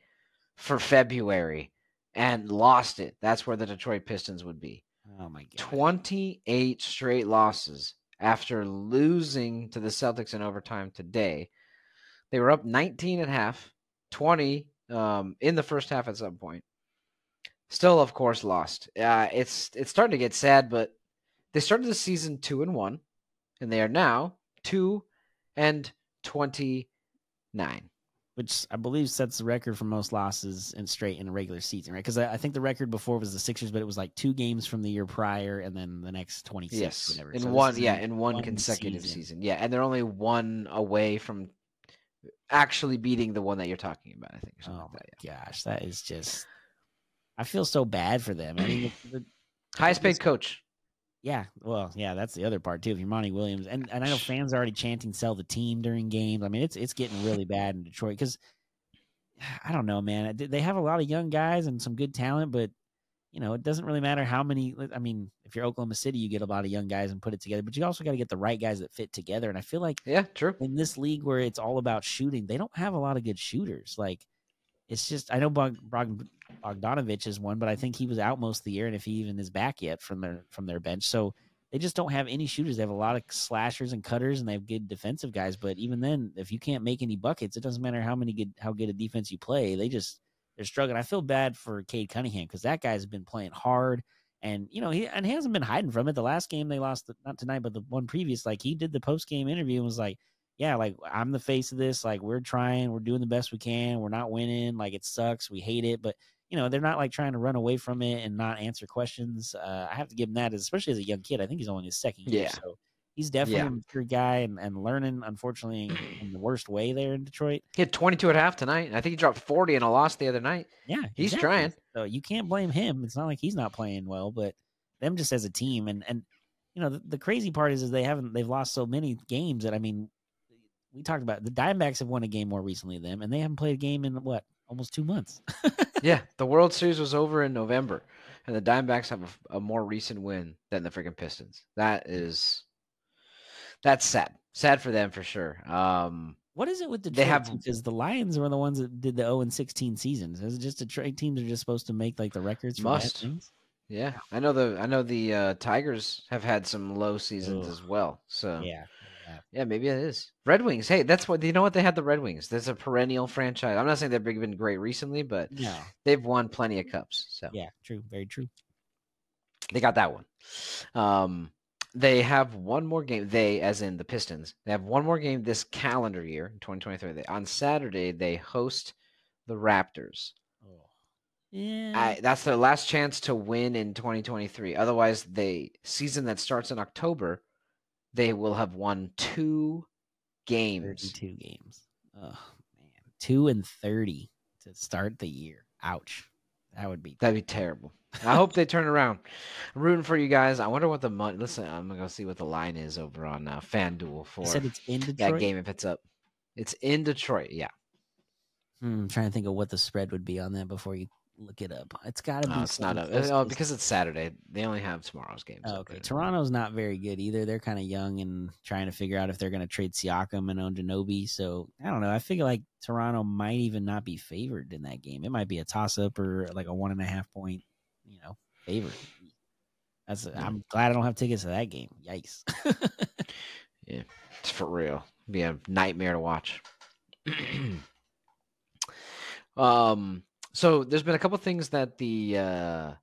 for February and lost it, that's where the Detroit Pistons would be. oh my god, 28 straight losses after losing to the Celtics in overtime today. They were up 19 at half, 20 um, in the first half at some point. Still, of course, lost. Uh, it's it's starting to get sad, but they started the season two and one, and they are now two and 29. which I believe sets the record for most losses in straight in a regular season, right? Because I, I think the record before was the Sixers, but it was like two games from the year prior, and then the next twenty six. Yes, whatever. in So one, yeah, in one, consecutive season. Yeah, and they're only one away from actually beating the one that you're talking about. I think. Oh like that, gosh, that is just. I feel so bad for them. I mean, the, the. Highest paid coach. Yeah, well, yeah, that's the other part too. If you're Monty Williams, and, and I know fans are already chanting "sell the team" during games. I mean, it's it's getting really bad in Detroit because I don't know, man. They have a lot of young guys and some good talent, but you know, it doesn't really matter how many. I mean, if you're Oklahoma City, you get a lot of young guys and put it together, but you also got to get the right guys that fit together. And I feel like Yeah, true. in this league where it's all about shooting, they don't have a lot of good shooters. Like, it's just I know Bog, Bogdanovich is one, but I think he was out most of the year, and if he even is back yet from their from their bench, so they just don't have any shooters. They have a lot of slashers and cutters, and they have good defensive guys. But even then, if you can't make any buckets, it doesn't matter how many good how good a defense you play. They just they're struggling. I feel bad for Cade Cunningham because that guy's been playing hard. And you know he and he hasn't been hiding from it. The last game they lost, not tonight, but the one previous, like he did the post game interview and was like, yeah, like I'm the face of this. Like we're trying, we're doing the best we can. We're not winning. Like it sucks. We hate it, but you know they're not like trying to run away from it and not answer questions. Uh, I have to give him that, especially as a young kid. I think he's only his second year, Yeah. so he's definitely Yeah. a mature guy and, and learning, unfortunately, in the worst way there in Detroit. He had 22 at half tonight. I think he dropped 40 in a loss the other night. Yeah, He's exactly. trying. So you can't blame him. It's not like he's not playing well, but them just as a team and and you know the, the crazy part is is they haven't they've lost so many games that I mean we talked about the Diamondbacks have won a game more recently than them and they haven't played a game in what almost two months. Yeah, the World Series was over in November, and the Diamondbacks have a, a more recent win than the freaking Pistons. That is, that's sad. Sad for them for sure. Um, What is it with Detroit? They have- because the Lions were the ones that did the 0 and 16 seasons. Is it just Detroit teams are just supposed to make like the records for Must. yeah, I know the I know the uh, Tigers have had some low seasons Ugh. as well. So Yeah. Yeah, maybe it is. Red Wings. Hey, that's what you know. What they had the Red Wings. There's a perennial franchise. I'm not saying they've been great recently, but No. they've won plenty of cups. So Yeah, true. Very true. they got that one. Um, they have one more game. They, as in the Pistons, they have one more game this calendar year, 2023. They, on Saturday, they host the Raptors. Oh. Yeah. I, that's their last chance to win in 2023. Otherwise, the season that starts in October, they will have won two games. 32 games. Oh man, two and thirty to start the year. Ouch. That would be. That'd be terrible. I hope they turn around. I'm rooting for you guys. I wonder what the money. Listen, I'm gonna go see what the line is over on uh, FanDuel for You said it's in that game if it's up. It's in Detroit. Yeah, Hmm, I'm trying to think of what the spread would be on that before you look it up. It's got to be. no, it's not up. Oh, because it's Saturday. They only have tomorrow's games. Oh, okay. Toronto's not very good either. They're kind of young and trying to figure out if they're going to trade Siakam and OG Anunoby. So I don't know. I figure like Toronto might even not be favored in that game. It might be a toss up or like a one and a half point, you know, favorite. That's. I'm glad I don't have tickets to that game. Yikes. Yeah, it's for real. Be a nightmare to watch. um. So there's been a couple things that the uh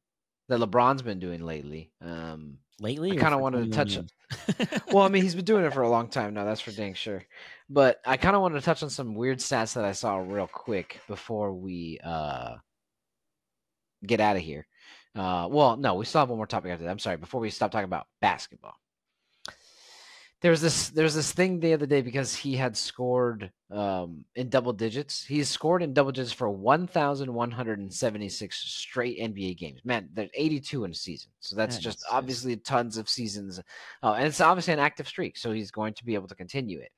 that LeBron's been doing lately. Um. Lately, I kinda wanted to touch years? Well, I mean, he's been doing it for a long time now. That's for dang sure. But I kind of wanted to touch on some weird stats that I saw real quick before we uh get out of here. Uh, well, no, we still have one more topic after that. I'm sorry. Before we stop talking about basketball, there's this there's this thing the other day because he had scored um, in double digits. He's scored in double digits for 1,176 straight NBA games. Man, there's 82 in a season, so that's That just obviously tons of seasons. Uh, and it's obviously an active streak, so he's going to be able to continue it.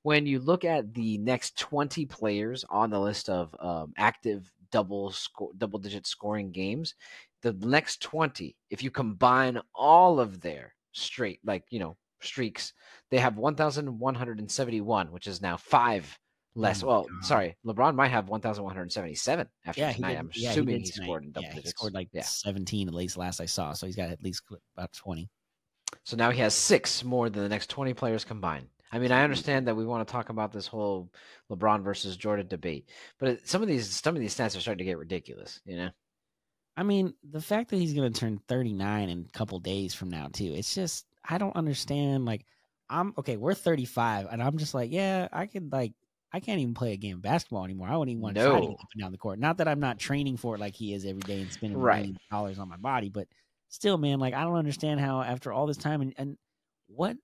When you look at the next 20 players on the list of um, active double score, double digit scoring games, the next 20, if you combine all of their straight, like, you know, streaks, they have 1,171, which is now five less. Oh my well, God. sorry, LeBron might have 1,177 after yeah, he tonight. did, I'm yeah, he assuming did he, scored in double yeah, digits. He scored like yeah. 17 at least last I saw, so he's got at least about 20. So now he has six more than the next 20 players combined. I mean, I understand that we want to talk about this whole LeBron versus Jordan debate, but some of these some of these stats are starting to get ridiculous. You know, I mean, the fact that he's going to turn 39 in a couple days from now, too, it's just, I don't understand. Like, I'm okay, we're 35, and I'm just like, yeah, I could, like, I can't even play a game of basketball anymore. I wouldn't even want to try to No. get up and down the court. Not that I'm not training for it like he is every day and spending Right. millions of dollars on my body, but still, man, like, I don't understand how after all this time and, and what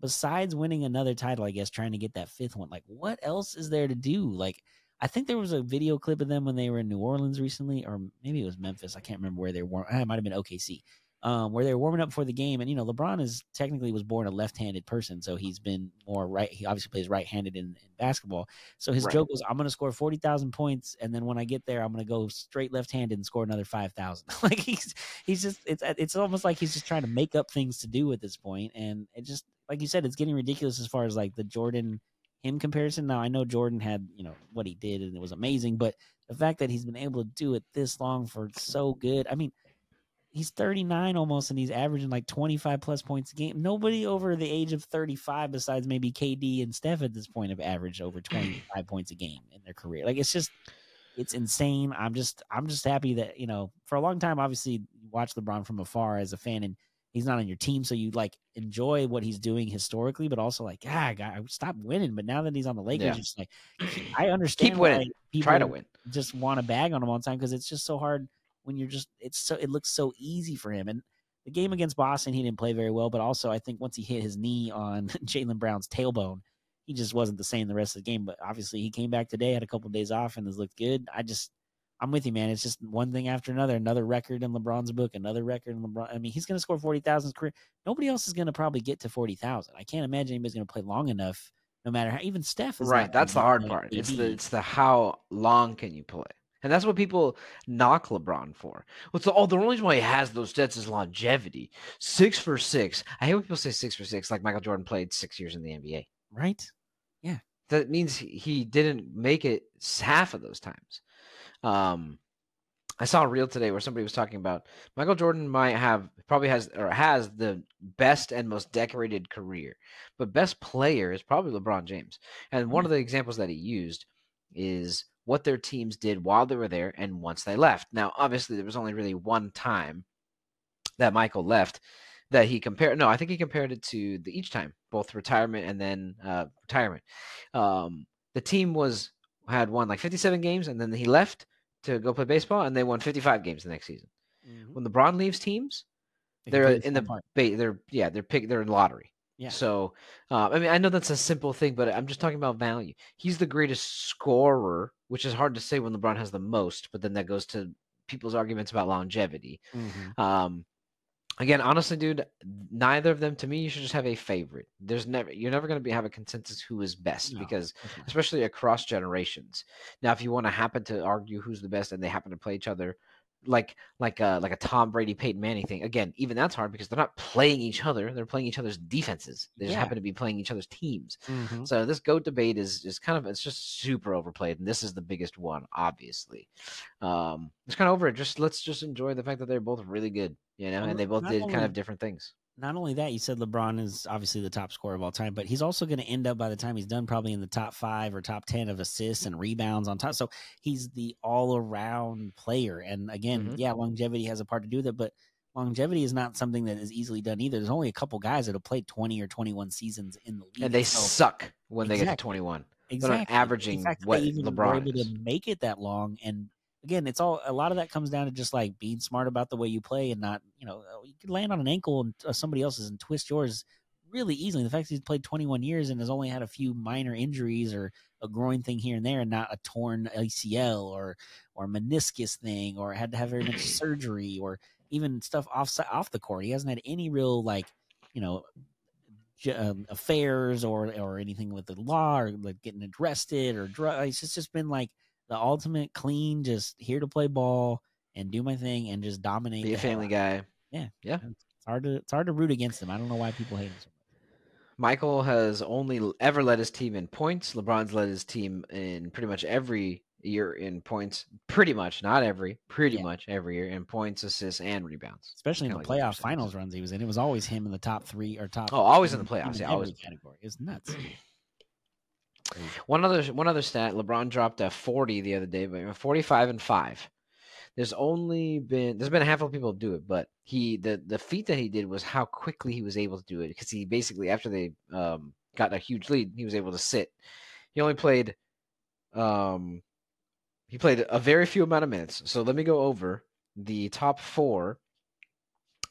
besides winning another title, I guess, trying to get that fifth one, like, what else is there to do? Like, I think there was a video clip of them when they were in New Orleans recently, or maybe it was Memphis. I can't remember where they were. Ah, it might have been OKC, um, where they were warming up for the game. And you know, LeBron is technically was born a left-handed person, so he's been more right. He obviously plays right-handed in, in basketball. So his Right. joke was, "I'm going to score forty thousand points, and then when I get there, I'm going to go straight left-handed and score another five thousand. like he's he's just it's it's almost like he's just trying to make up things to do at this point, and it just like you said, it's getting ridiculous as far as like the Jordan him comparison. Now I know Jordan had you know what he did and it was amazing, but the fact that he's been able to do it this long for so good. I mean, he's 39 almost and he's averaging like 25 plus points a game. Nobody over the age of 35 besides maybe KD and Steph at this point have averaged over 25 points a game in their career. Like it's just it's insane. I'm just I'm just happy that, you know, for a long time obviously you watch LeBron from afar as a fan and he's not on your team so you like enjoy what he's doing historically but also like ah guy stop winning but now that he's on the Lakers Yeah. it's just like I understand winning. why people try to win. just want to bag on him all the time because it's just so hard when you're just it's so it looks so easy for him and the game against Boston, he didn't play very well, but also I think once he hit his knee on Jaylen Brown's tailbone, he just wasn't the same the rest of the game. But obviously, he came back today, had a couple of days off, and has looked good. I just, I'm with you, man. It's just one thing after another. Another record in LeBron's book, another record in LeBron. I mean, he's going to score forty thousand career. Nobody else is going to probably get to forty thousand. I can't imagine anybody's going to play long enough. No matter how, even Steph. right. That's the hard part. It's the it's the how long can you play. And that's what people knock LeBron for. Well, the, oh, the only reason why he has those stats is longevity. Six for six. I hate when people say six for six, like Michael Jordan played six years in the NBA. Right. Yeah. That means he didn't make it half of those times. Um, I saw a reel today where somebody was talking about Michael Jordan might have probably has or has the best and most decorated career, but best player is probably LeBron James. And one of the examples that he used is what their teams did while they were there and once they left. Now, obviously, there was only really one time that Michael left that he compared. No, I think he compared it to the each time, both retirement and then uh, retirement. Um, the team was had won like 57 games, and then he left to go play baseball, and they won 55 games the next season. Mm-hmm. When LeBron leaves teams, they are in the they're yeah they're pick they're in lottery. Yeah. So, uh, I mean, I know that's a simple thing, but I'm just talking about value. He's the greatest scorer, which is hard to say when LeBron has the most, but then that goes to people's arguments about longevity. Mm-hmm. Um, again, honestly, dude, neither of them to me, you should just have a favorite. There's never you're never going to be have a consensus who is best no, because especially across generations. Now, if you want to happen to argue who's the best and they happen to play each other like like a like a Tom Brady Peyton Manning thing. Again, even that's hard because they're not playing each other; they're playing each other's defenses. They just yeah. happen to be playing each other's teams. Mm-hmm. So this goat debate is is kind of it's just super overplayed, and this is the biggest one, obviously. Um, it's kind of over. It. Just let's just enjoy the fact that they're both really good, you know, and they both did kind of different things not only that, you said LeBron is obviously the top scorer of all time, but he's also going to end up by the time he's done probably in the top five or top 10 of assists and rebounds on top. So he's the all around player. And again, mm-hmm. yeah, longevity has a part to do with it, but longevity is not something that is easily done either. There's only a couple guys that have played 20 or 21 seasons in the league. And they so, suck when exactly. they get to 21. Exactly. They're averaging what LeBron able is. to make it that long and again, it's all a lot of that comes down to just like being smart about the way you play and not, you know, you could land on an ankle and uh, somebody else's and twist yours really easily. The fact that he's played 21 years and has only had a few minor injuries or a groin thing here and there, and not a torn ACL or or meniscus thing, or had to have very much surgery, or even stuff off off the court. He hasn't had any real like, you know, um, affairs or or anything with the law or like getting arrested or drugs. It's just been like the ultimate clean, just here to play ball and do my thing and just dominate. Be a family guy. Yeah, yeah. It's hard to it's hard to root against him. I don't know why people hate him so much. Michael has only ever led his team in points. LeBron's led his team in pretty much every year in points. Pretty much, not every, pretty yeah. much every year in points, assists, and rebounds. Especially in the like playoff finals runs he was in. It was always him in the top three or top. Oh, always in the playoffs. Yeah, always category. It's nuts. One other one other stat: LeBron dropped a forty the other day, but forty-five and five. There's only been there's been a handful of people do it, but he the the feat that he did was how quickly he was able to do it because he basically after they um, got a huge lead, he was able to sit. He only played um he played a very few amount of minutes. So let me go over the top four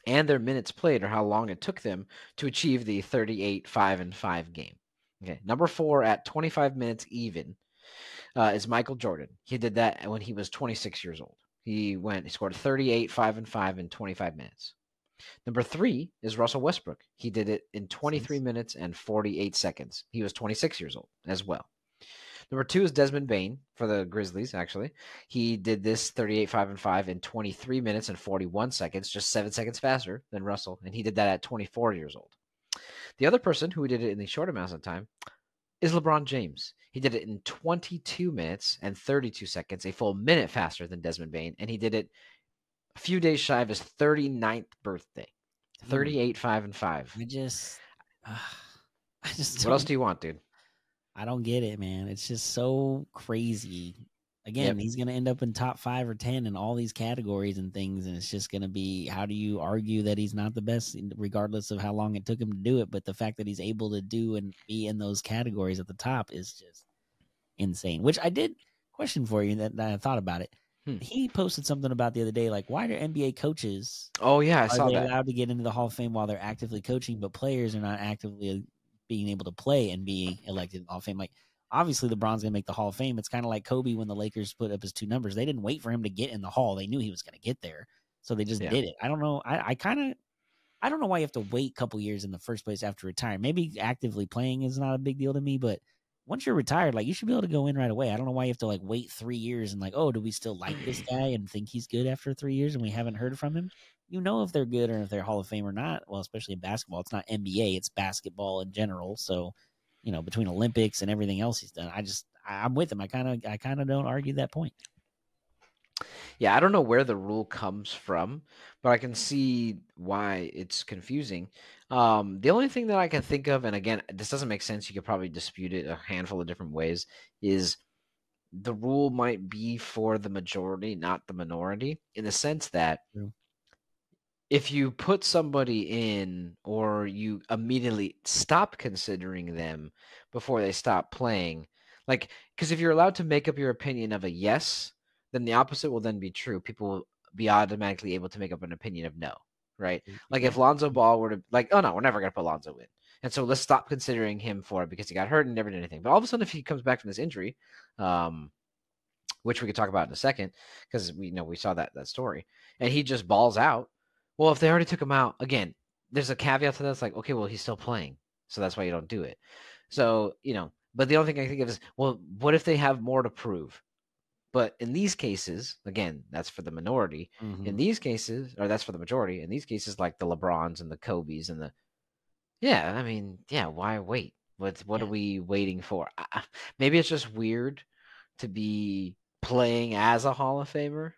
and their minutes played or how long it took them to achieve the 38 5 and 5 game. Okay, number four at 25 minutes even uh, is Michael Jordan. He did that when he was 26 years old. He went, he scored 38, 5 and 5 in 25 minutes. Number three is Russell Westbrook. He did it in 23 minutes and 48 seconds. He was 26 years old as well. Number two is Desmond Bane for the Grizzlies, actually. He did this 38, 5 and 5 in 23 minutes and 41 seconds, just seven seconds faster than Russell. And he did that at 24 years old. The other person who did it in the short amount of time is LeBron James. He did it in 22 minutes and 32 seconds, a full minute faster than Desmond Bane, and he did it a few days shy of his 39th birthday. 38, 5, and 5. I just, uh, I just. What else do you want, dude? I don't get it, man. It's just so crazy Again, yep. he's going to end up in top five or 10 in all these categories and things. And it's just going to be how do you argue that he's not the best, regardless of how long it took him to do it? But the fact that he's able to do and be in those categories at the top is just insane. Which I did question for you that, that I thought about it. Hmm. he posted something about the other day, like why do NBA coaches Oh yeah, I are saw they that. allowed to get into the Hall of Fame while they're actively coaching, but players are not actively being able to play and being elected in the Hall of Fame? Like, obviously, LeBron's going to make the Hall of Fame. It's kind of like Kobe when the Lakers put up his two numbers. They didn't wait for him to get in the Hall. They knew he was going to get there, so they just Yeah. did it. I don't know. I, I kind of. I don't know why you have to wait a couple years in the first place after retiring. Maybe actively playing is not a big deal to me, but once you're retired, like you should be able to go in right away. I don't know why you have to like wait three years and like, oh, do we still like this guy and think he's good after three years and we haven't heard from him? You know if they're good or if they're Hall of Fame or not. Well, especially in basketball, it's not NBA, it's basketball in general. So, you know, between Olympics and everything else he's done, I just I'm with him. I kind of I kind of don't argue that point. Yeah, I don't know where the rule comes from, but I can see why it's confusing. Um, the only thing that I can think of, and again, this doesn't make sense. You could probably dispute it a handful of different ways. Is the rule might be for the majority, not the minority, in the sense that True. If you put somebody in or you immediately stop considering them before they stop playing, like, because if you're allowed to make up your opinion of a yes, then the opposite will then be true. People will be automatically able to make up an opinion of no, right? Like if Lonzo Ball were to like, oh no, we're never gonna put Lonzo in, and so let's stop considering him for it because he got hurt and never did anything. But all of a sudden, if he comes back from this injury, um, which we could talk about in a second, because we you know we saw that that story, and he just balls out. Well, if they already took him out again, there's a caveat to that. It's like, okay, well he's still playing, so that's why you don't do it. So you know, but the only thing I think of is, well, what if they have more to prove? But in these cases, again, that's for the minority. Mhm. In these cases, or that's for the majority. In these cases, like the LeBrons and the Kobe's and the, yeah, I mean, yeah, why wait? What what are we waiting for? I- Maybe it's just weird to be playing as a Hall of Famer.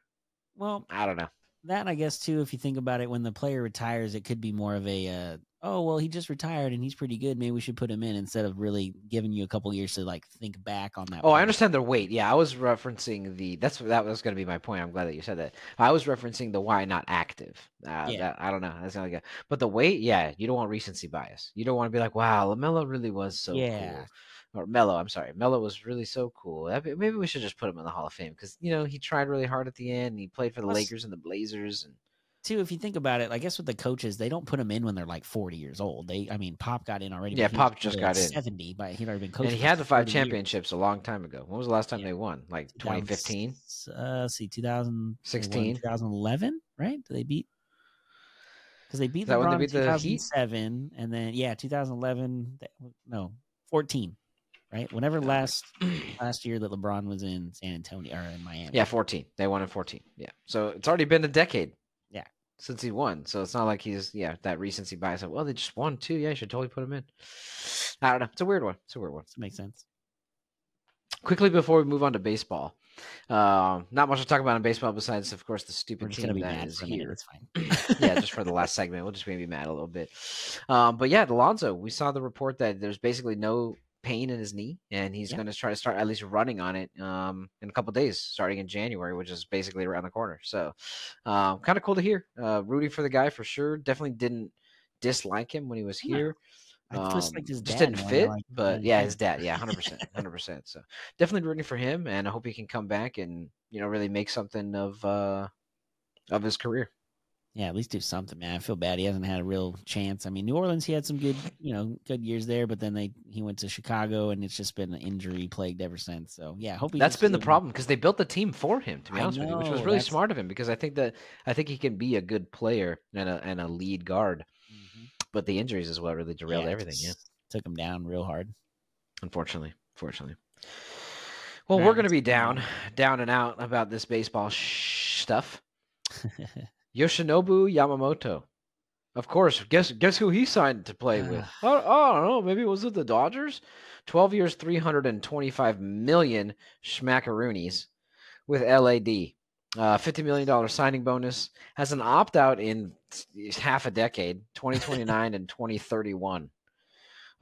well, I don't know. That I guess too. If you think about it, when the player retires, it could be more of a uh, oh well, he just retired and he's pretty good. Maybe we should put him in instead of really giving you a couple years to like think back on that. Oh, I understand their weight. Yeah, I was referencing the. That's that was going to be my point. I'm glad that you said that. I was referencing the why not active. Uh, Yeah. that, I don't know. That's gonna go. But the weight, yeah, you don't want recency bias. You don't want to be like, wow, Lamelo really was so Yeah. cool. Or Melo, I'm sorry, Melo was really so cool. Maybe we should just put him in the Hall of Fame because you know he tried really hard at the end. And he played for the Plus- Lakers and the Blazers, and too, if you think about it, I guess with the coaches, they don't put them in when they're like forty years old. They, I mean, Pop got in already. Yeah, Pop just got like in. seventy, but he'd already been coaching. and he had the five 30 years. championships a long time ago. When was the last time Yeah. they won? Like 2015. Uh, let's see, 2000, 16? 2011, right? Did they beat? Because they beat when they LeBron in beat the Heat? 2007, and then yeah, 2011. that- No, 14, right? Whenever last last year that LeBron was in San Antonio or in Miami. Yeah, 14. They won in 14. Yeah. So it's already been a decade. Yeah. Since he won. So it's not like he's, yeah, that recency bias of, well, they just won too. Yeah, you should totally put him in. I don't know. It's a weird one. It's a weird one. It makes sense? Quickly before we move on to baseball, um, not much to talk about in baseball besides, of course, the stupid team be that mad is for a minute. here. It's fine. yeah, just for the last segment. We'll just maybe mad a little bit. Um, but yeah, Alonso, we saw the report that there's basically no pain in his knee, and he's Yeah. going to try to start at least running on it um, in a couple days, starting in January, which is basically around the corner. So, um, kind of cool to hear. Uh, rooting for the guy for sure. Definitely didn't dislike him when he was No. here. I just like Um, just didn't fit, like but yeah, his dad, yeah, hundred percent, hundred percent. So definitely rooting for him, and I hope he can come back and you know really make something of uh of his career. Yeah, at least do something, man. I feel bad he hasn't had a real chance. I mean, New Orleans, he had some good, you know, good years there, but then they he went to Chicago, and it's just been injury plagued ever since. So yeah, hope he That's been the problem because they built the team for him. To be I honest with you, which was really that's- smart of him because I think that I think he can be a good player and a and a lead guard. Mhm. But the injuries is what really derailed Yeah, everything. Yeah, Took him down real hard. unfortunately, fortunately. Well, we're gonna be down, down and out about this baseball sh- stuff. Yoshinobu Yamamoto. Of course, guess guess who he signed to play with? oh, oh, I don't know. Maybe was it the Dodgers? Twelve years, three hundred and twenty-five million schmackaroonies with LAD. Uh, Fifty million dollar signing bonus has an opt out in half a decade, twenty twenty nine and twenty thirty one.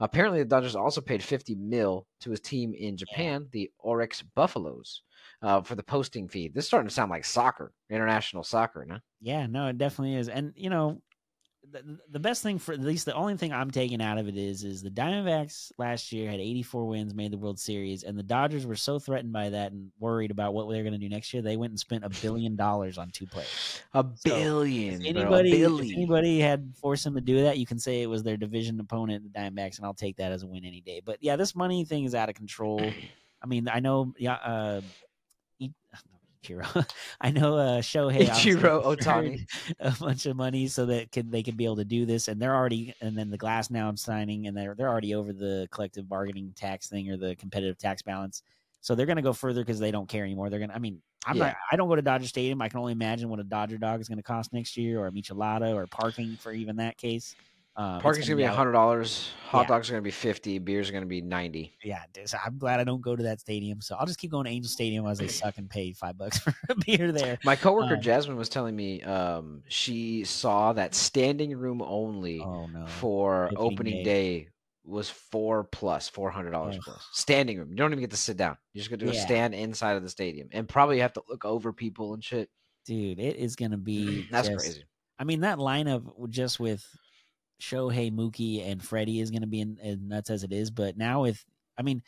Apparently, the Dodgers also paid fifty mil to his team in Japan, the Orix Buffaloes, uh, for the posting fee. This is starting to sound like soccer, international soccer, no? Yeah, no, it definitely is. And you know, the, the best thing for at least the only thing I'm taking out of it is is the Diamondbacks last year had 84 wins, made the World Series, and the Dodgers were so threatened by that and worried about what they're going to do next year. They went and spent a billion dollars on two players. A billion. If bro, a anybody, billion. anybody had forced them to do that, you can say it was their division opponent, the Diamondbacks, and I'll take that as a win any day. But yeah, this money thing is out of control. I mean, I know, yeah, uh, Ichiro. I know uh, Shohei Ichiro Ohtani. a bunch of money so that could they can be able to do this, and they're already and then the Glasnow I'm signing, and they're they're already over the collective bargaining tax thing or the competitive tax balance. So they're going to go further because they don't care anymore. They're going to. I mean, I'm Yeah. not. I don't go to Dodger Stadium. I can only imagine what a Dodger dog is going to cost next year, or a Michelada, or parking for even that case. Um, Parking's gonna be hundred dollars. Hot Yeah. dogs are gonna be fifty. Beers are gonna be ninety. Yeah, so I'm glad I don't go to that stadium. So I'll just keep going to Angel Stadium as they suck and pay five bucks for a beer there. My coworker Um, Jasmine was telling me um, she saw that standing room only Oh no! for opening opening day. day. was four plus, four hundred dollars plus. Standing room. You don't even get to sit down. You just get to go Yeah. stand inside of the stadium, and probably have to look over people and shit. Dude, it is going to be That's just- crazy. I mean, that lineup just with Shohei, Mookie, and Freddie is going to be in, as nuts as it is. But now with, I mean,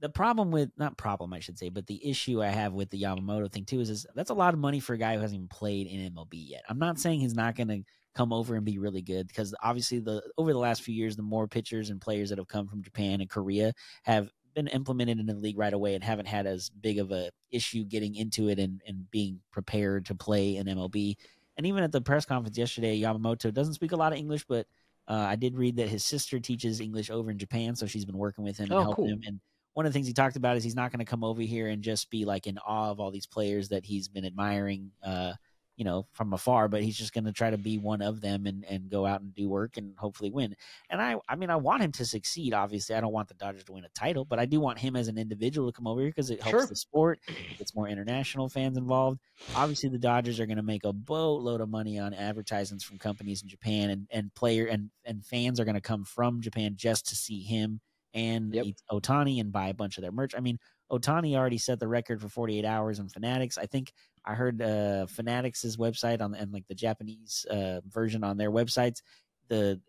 the problem with not problem I should say, but the issue I have with the Yamamoto thing too is, is that's a lot of money for a guy who hasn't even played in MLB yet. I'm not saying he's not going to come over and be really good because obviously the over the last few years, the more pitchers and players that have come from Japan and Korea have been implemented in the league right away and haven't had as big of a issue getting into it and, and being prepared to play in MLB. And even at the press conference yesterday, Yamamoto doesn't speak a lot of English, but uh, I did read that his sister teaches English over in Japan, so she's been working with him and Oh, helping cool. him. And one of the things he talked about is he's not going to come over here and just be like in awe of all these players that he's been admiring, uh, you know, from afar. But he's just going to try to be one of them and and go out and do work and hopefully win. And I, I mean, I want him to succeed. Obviously, I don't want the Dodgers to win a title, but I do want him as an individual to come over here because it helps Sure. the sport. it's more international fans involved obviously the Dodgers are going to make a boatload of money on advertisements from companies in Japan and and player and and fans are going to come from Japan just to see him and Yep. Ohtani and buy a bunch of their merch. I mean, Ohtani already set the record for 48 hours in Fanatics. I think I heard uh Fanatics' website on and like the Japanese uh version on their websites, the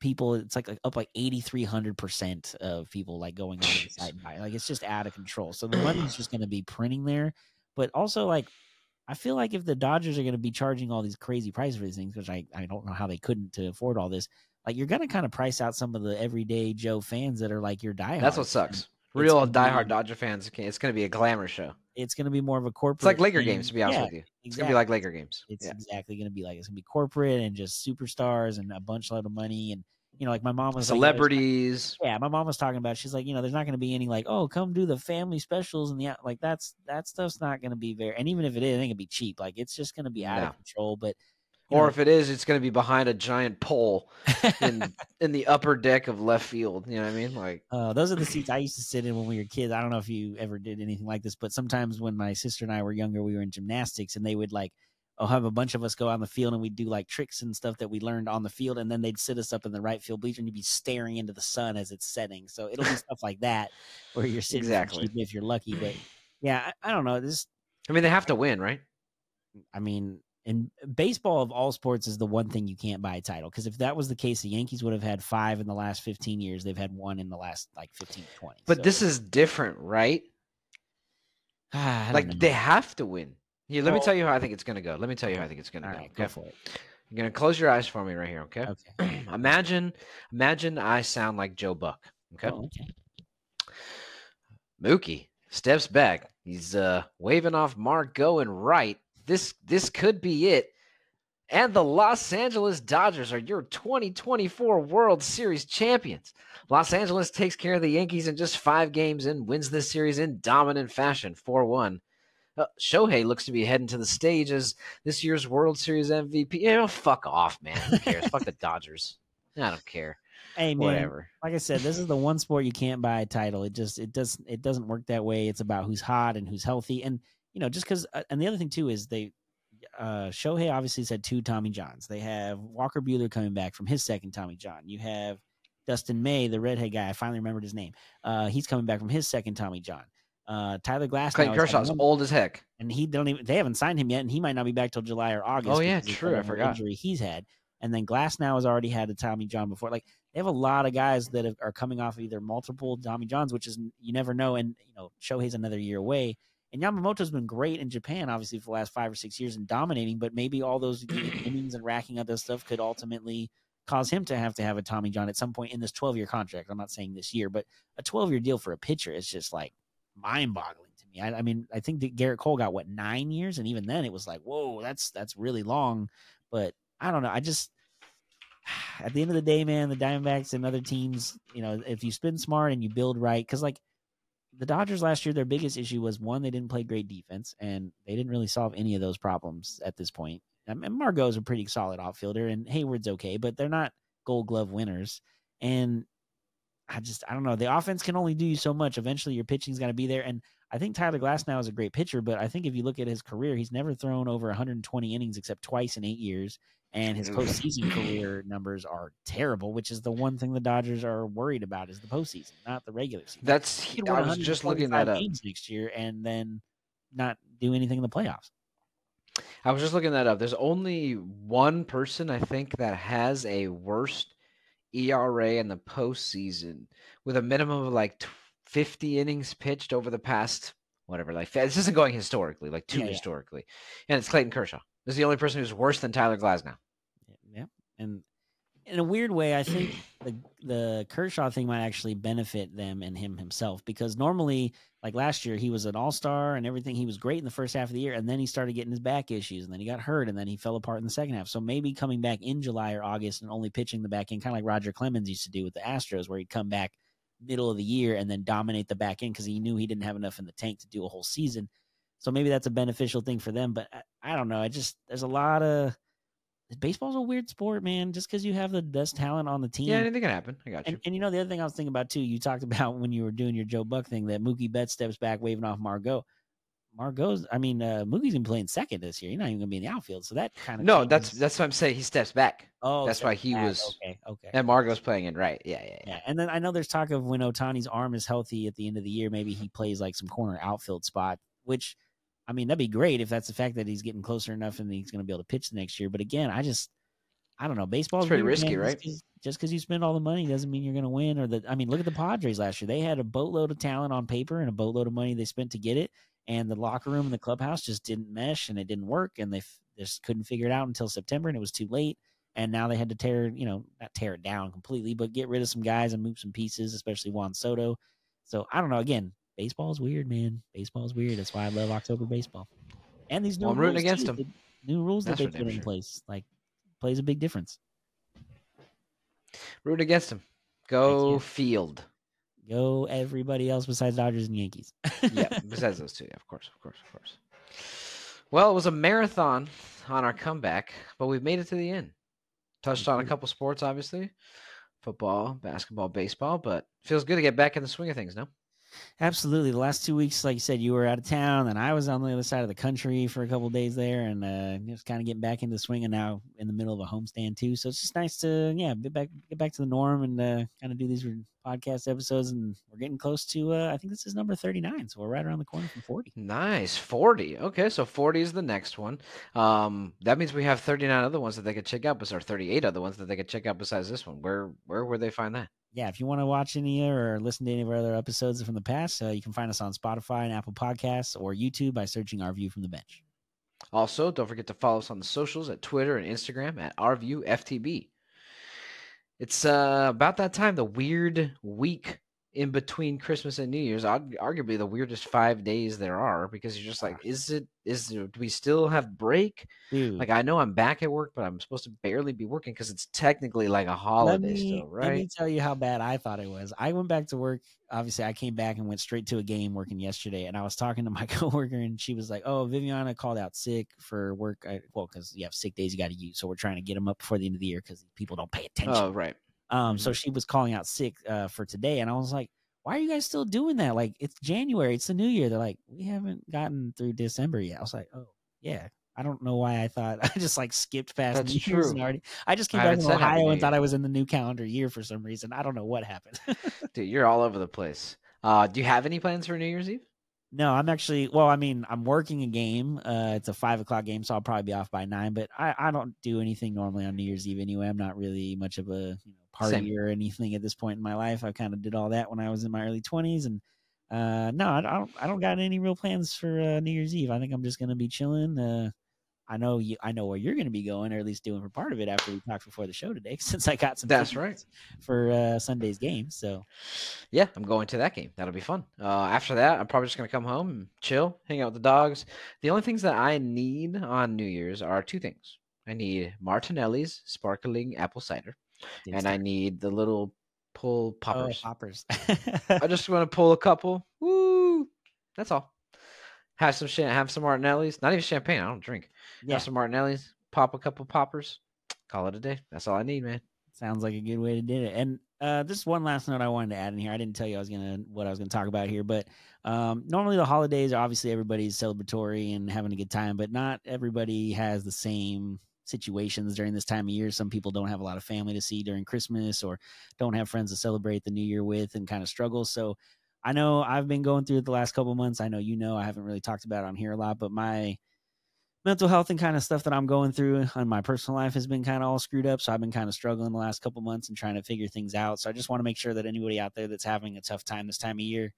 people it's like, like up like 8300% of people like going on the site and buying. Like it's just out of control. So the money's just going to be printing there but also like I feel like if the Dodgers are going to be charging all these crazy prices for these things, which I, I don't know how they couldn't to afford all this, like you're going to kind of price out some of the everyday Joe fans that are like your diehards. That's what sucks. Real diehard Dodger fans. It's gonna be a glamour show. It's going to be more of a corporate. It's like Laker thing. games, to be honest Yeah, with you. It's exactly. gonna be like Laker games. It's yeah. exactly going to be like it's going to be corporate and just superstars and a bunch load of money and you know like my mom was like, "Yeah, Celebrities. yeah, my mom was talking about. it. She's like, you know, there's not going to be any like, oh, come do the family specials and the like. That's that stuff's not going to be very. And even if it is, it ain't gonna be cheap. Like it's just going to be out No. of control. But Or if it is, it's gonna be behind a giant pole in in the upper deck of left field. You know what I mean? Like Uh, those are the seats I used to sit in when we were kids. I don't know if you ever did anything like this, but sometimes when my sister and I were younger, we were in gymnastics and they would like, oh, have a bunch of us go on the field and we'd do like tricks and stuff that we learned on the field. And then they'd sit us up in the right field bleacher and you'd be staring into the sun as it's setting. So it'll be stuff like that where you're sitting Exactly. if you're lucky. But yeah, I, I don't know. This, I mean, they have to win, right? I mean, in baseball of all sports is the one thing you can't buy a title because if that was the case, the Yankees would have had five in the last 15 years. They've had one in the last like 15 to 20. But So, this is different, right? Like know. they have to win. Here, let me tell you how I think it's gonna go. Let me tell you how I think it's gonna all go. right, okay? go for it. You're gonna close your eyes for me right here, okay? Okay. imagine, imagine I sound like Joe Buck. Okay. Oh, okay. Mookie steps back. He's uh waving off Mark going right. This this could be it. And the Los Angeles Dodgers are your 2024 World Series champions. Los Angeles takes care of the Yankees in just five games and wins this series in dominant fashion, 4 1. Uh, Shohei looks to be heading to the stage as this year's World Series MVP. You know, fuck off, man. Who cares? fuck the Dodgers. I don't care. Hey man, Whatever. like I said, this is the one sport you can't buy a title. It just it doesn't it doesn't work that way. It's about who's hot and who's healthy, and you know just because. Uh, and the other thing too is they. Uh, Shohei obviously has had two Tommy Johns. They have Walker Buehler coming back from his second Tommy John. You have Dustin May, the redhead guy. I finally remembered his name. Uh, he's coming back from his second Tommy John. Uh, Tyler Glass, Clayton Kershaw's old as heck. and he don't even they haven't signed him yet, and he might not be back till July or August. Oh, yeah, true, I forgot. Injury he's had. And then Glasnow has already had a Tommy John before. Like they have a lot of guys that have, are coming off of either multiple Tommy Johns, which is you never know. And you know, Shohei's another year away. And Yamamoto's been great in Japan, obviously, for the last five or six years and dominating. But maybe all those innings and racking up those stuff could ultimately cause him to have to have a Tommy John at some point in this 12 year contract. I'm not saying this year, but a 12 year deal for a pitcher is just like mind boggling to me. I, I, mean, I think that Gerrit Cole got what nine years, and even then it was like, whoa, that's that's really long. But I don't know. I just at the end of the day, man, the Diamondbacks and other teams, you know, if you spin smart and you build right, because like the Dodgers last year, their biggest issue was one, they didn't play great defense, and they didn't really solve any of those problems at this point. And Margot's a pretty solid outfielder, and Heyward's okay, but they're not Gold Glove winners. And I just, I don't know. The offense can only do you so much. Eventually, your pitching's got to be there. And I think Tyler Glasnow is a great pitcher, but I think if you look at his career, he's never thrown over 120 innings except twice in eight years and his postseason career numbers are terrible, which is the one thing the Dodgers are worried about is the postseason, not the regular season. That's I was just looking that up next year, and then not do anything in the playoffs. I was just looking that up. There's only one person I think that has a worst ERA in the postseason with a minimum of like 50 innings pitched over the past whatever. Like this isn't going historically, like two yeah, historically, yeah. and it's Clayton Kershaw. This is the only person who's worse than Tyler Glasnow. Yeah, and in a weird way, I think the the Kershaw thing might actually benefit them and him himself because normally, like last year, he was an all star and everything. He was great in the first half of the year, and then he started getting his back issues, and then he got hurt, and then he fell apart in the second half. So maybe coming back in July or August and only pitching the back end, kind of like Roger Clemens used to do with the Astros, where he'd come back middle of the year and then dominate the back end because he knew he didn't have enough in the tank to do a whole season. So maybe that's a beneficial thing for them. But I, I don't know. I just there's a lot of baseball's a weird sport, man. Just because you have the best talent on the team, yeah, anything can happen. I got you. And, and, you know the other thing I was thinking about too. You talked about when you were doing your Joe Buck thing that Mookie Betts steps back, waving off Margot. Margot's, I mean, uh, Mookie's been playing second this year. He's not even gonna be in the outfield, so that kind of no. That's that's what I'm saying. He steps back. Oh, that's why he back. was okay. Okay, and Margot's playing in right. Yeah, yeah, yeah, yeah. And then I know there's talk of when Ohtani's arm is healthy at the end of the year, maybe he plays like some corner outfield spot, which I mean, that'd be great if that's the fact that he's getting closer enough and he's going to be able to pitch the next year. But again, I just, I don't know. Baseball's pretty risky, man. right? Just because you spend all the money doesn't mean you're going to win. Or that, I mean, look at the Padres last year. They had a boatload of talent on paper and a boatload of money they spent to get it, and the locker room and the clubhouse just didn't mesh and it didn't work, and they f- just couldn't figure it out until September, and it was too late. And now they had to tear, you know, not tear it down completely, but get rid of some guys and move some pieces, especially Juan Soto. So I don't know. Again, baseball is weird, man. Baseball is weird. That's why I love October baseball and these new well, I'm rooting against too, them. new rules That's that they put in place, like plays a big difference. Root against them. Go field. Go everybody else besides Dodgers and Yankees. yeah, besides those two, yeah, of course, of course, of course. Well, it was a marathon on our comeback, but we've made it to the end. Touched on a couple sports, obviously, football, basketball, baseball, but feels good to get back in the swing of things. No. Absolutely. The last two weeks, like you said, you were out of town, and I was on the other side of the country for a couple days there, and uh, just kind of getting back into swing, and now in the middle of a homestand too. So it's just nice to yeah get back get back to the norm and uh, kind of do these podcast episodes, and we're getting close to. Uh, I think this is number thirty nine, so we're right around the corner from forty. Nice, forty. Okay, so forty is the next one. Um, that means we have thirty nine other ones that they could check out, besides thirty eight other ones that they could check out besides this one. Where where would they find that? Yeah, if you want to watch any or listen to any of our other episodes from the past, uh, you can find us on Spotify and Apple Podcasts or YouTube by searching Our View from the Bench. Also, don't forget to follow us on the socials at Twitter and Instagram at RViewFTB. It's uh, about that time, the weird week in between Christmas and New Year's, arguably the weirdest five days there are because you're just like, is it, is do we still have break? Dude. Like, I know I'm back at work, but I'm supposed to barely be working because it's technically like a holiday me, still, right? Let me tell you how bad I thought it was. I went back to work. Obviously, I came back and went straight to a game working yesterday, and I was talking to my coworker, and she was like, "Oh, Viviana called out sick for work. I, well, because you have sick days you got to use, so we're trying to get them up before the end of the year because people don't pay attention." Oh, right. Um, mm-hmm. so she was calling out sick uh, for today, and I was like, "Why are you guys still doing that? Like, it's January, it's the new year." They're like, "We haven't gotten through December yet." I was like, "Oh, yeah." I don't know why I thought I just like skipped past That's New true. already. I just came I back from Ohio and thought I was in the new calendar year for some reason. I don't know what happened. Dude, you're all over the place. Uh, do you have any plans for New Year's Eve? No, I'm actually well. I mean, I'm working a game. Uh, it's a five o'clock game, so I'll probably be off by nine. But I, I don't do anything normally on New Year's Eve anyway. I'm not really much of a you know, party Same. or anything at this point in my life. I kind of did all that when I was in my early 20s, and uh, no, I, I don't. I don't got any real plans for uh, New Year's Eve. I think I'm just gonna be chilling. Uh, I know you. I know where you're gonna be going, or at least doing for part of it after we talked before the show today. Since I got some. That's right. For uh, Sunday's game, so Yeah, I'm going to that game. That'll be fun. Uh, after that, I'm probably just gonna come home and chill, hang out with the dogs. The only things that I need on New Year's are two things. I need Martinelli's sparkling apple cider, and I need the little pull oh, poppers. poppers. I just want to pull a couple. Woo! That's all. Have some cha- have some Martinellis. Not even champagne. I don't drink. yeah, Have some Martinellis. Pop a couple poppers. Call it a day. That's all I need, man. Sounds like a good way to do it. And uh, just one last note I wanted to add in here. I didn't tell you I was gonna what I was gonna talk about here, but um, normally the holidays are obviously everybody's celebratory and having a good time, but not everybody has the same situations during this time of year. Some people don't have a lot of family to see during Christmas or don't have friends to celebrate the new year with and kind of struggle. So I know I've been going through the last couple months. I know you know I haven't really talked about it on here a lot, but my mental health and kind of stuff that I'm going through on my personal life has been kind of all screwed up. So I've been kind of struggling the last couple months and trying to figure things out. So I just want to make sure that anybody out there that's having a tough time this time of year,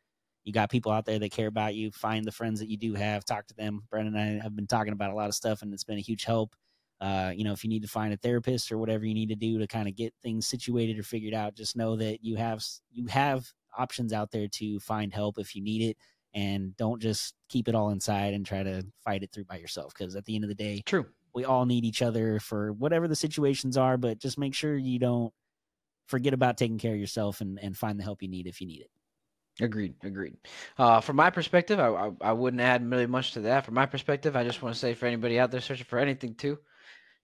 you got people out there that care about you. Find the friends that you do have, talk to them. Brendan and I have been talking about a lot of stuff, and it's been a huge help. Uh, you know, if you need to find a therapist or whatever you need to do to kind of get things situated or figured out, just know that you have you have options out there to find help if you need it and don't just keep it all inside and try to fight it through by yourself because at the end of the day True. we all need each other for whatever the situations are but just make sure you don't forget about taking care of yourself and, and find the help you need if you need it Agreed. Agreed. Uh, from my perspective, I, I I wouldn't add really much to that. From my perspective, I just want to say for anybody out there searching for anything too,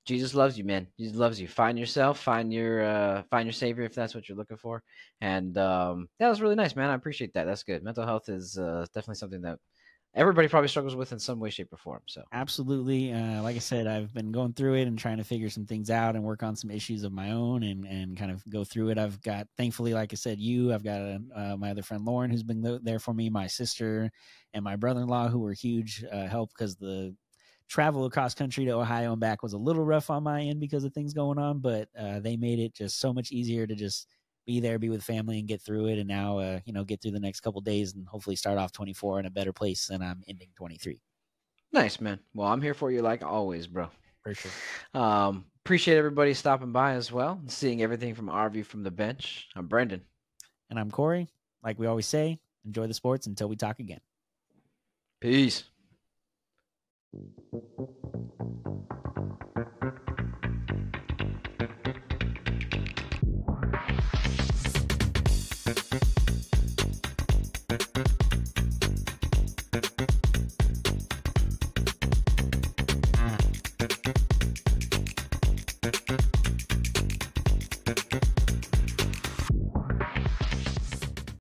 Jesus loves you, man. Jesus loves you. Find yourself. Find your uh, find your savior if that's what you're looking for. And um, that was really nice, man. I appreciate that. That's good. Mental health is uh, definitely something that everybody probably struggles with in some way, shape, or form. So absolutely uh, like i said i've been going through it and trying to figure some things out and work on some issues of my own and, and kind of go through it i've got thankfully like i said you i've got uh, my other friend lauren who's been there for me my sister and my brother-in-law who were huge uh, help because the travel across country to ohio and back was a little rough on my end because of things going on but uh, they made it just so much easier to just be there be with family and get through it and now uh, you know get through the next couple days and hopefully start off 24 in a better place than i'm ending 23 nice, man. Well, I'm here for you like always, bro. for sure Um, appreciate everybody stopping by as well, and seeing everything from our view from the bench. I'm Brendan. And I'm Corey. Like we always say, enjoy the sports until we talk again. Peace. Thank you.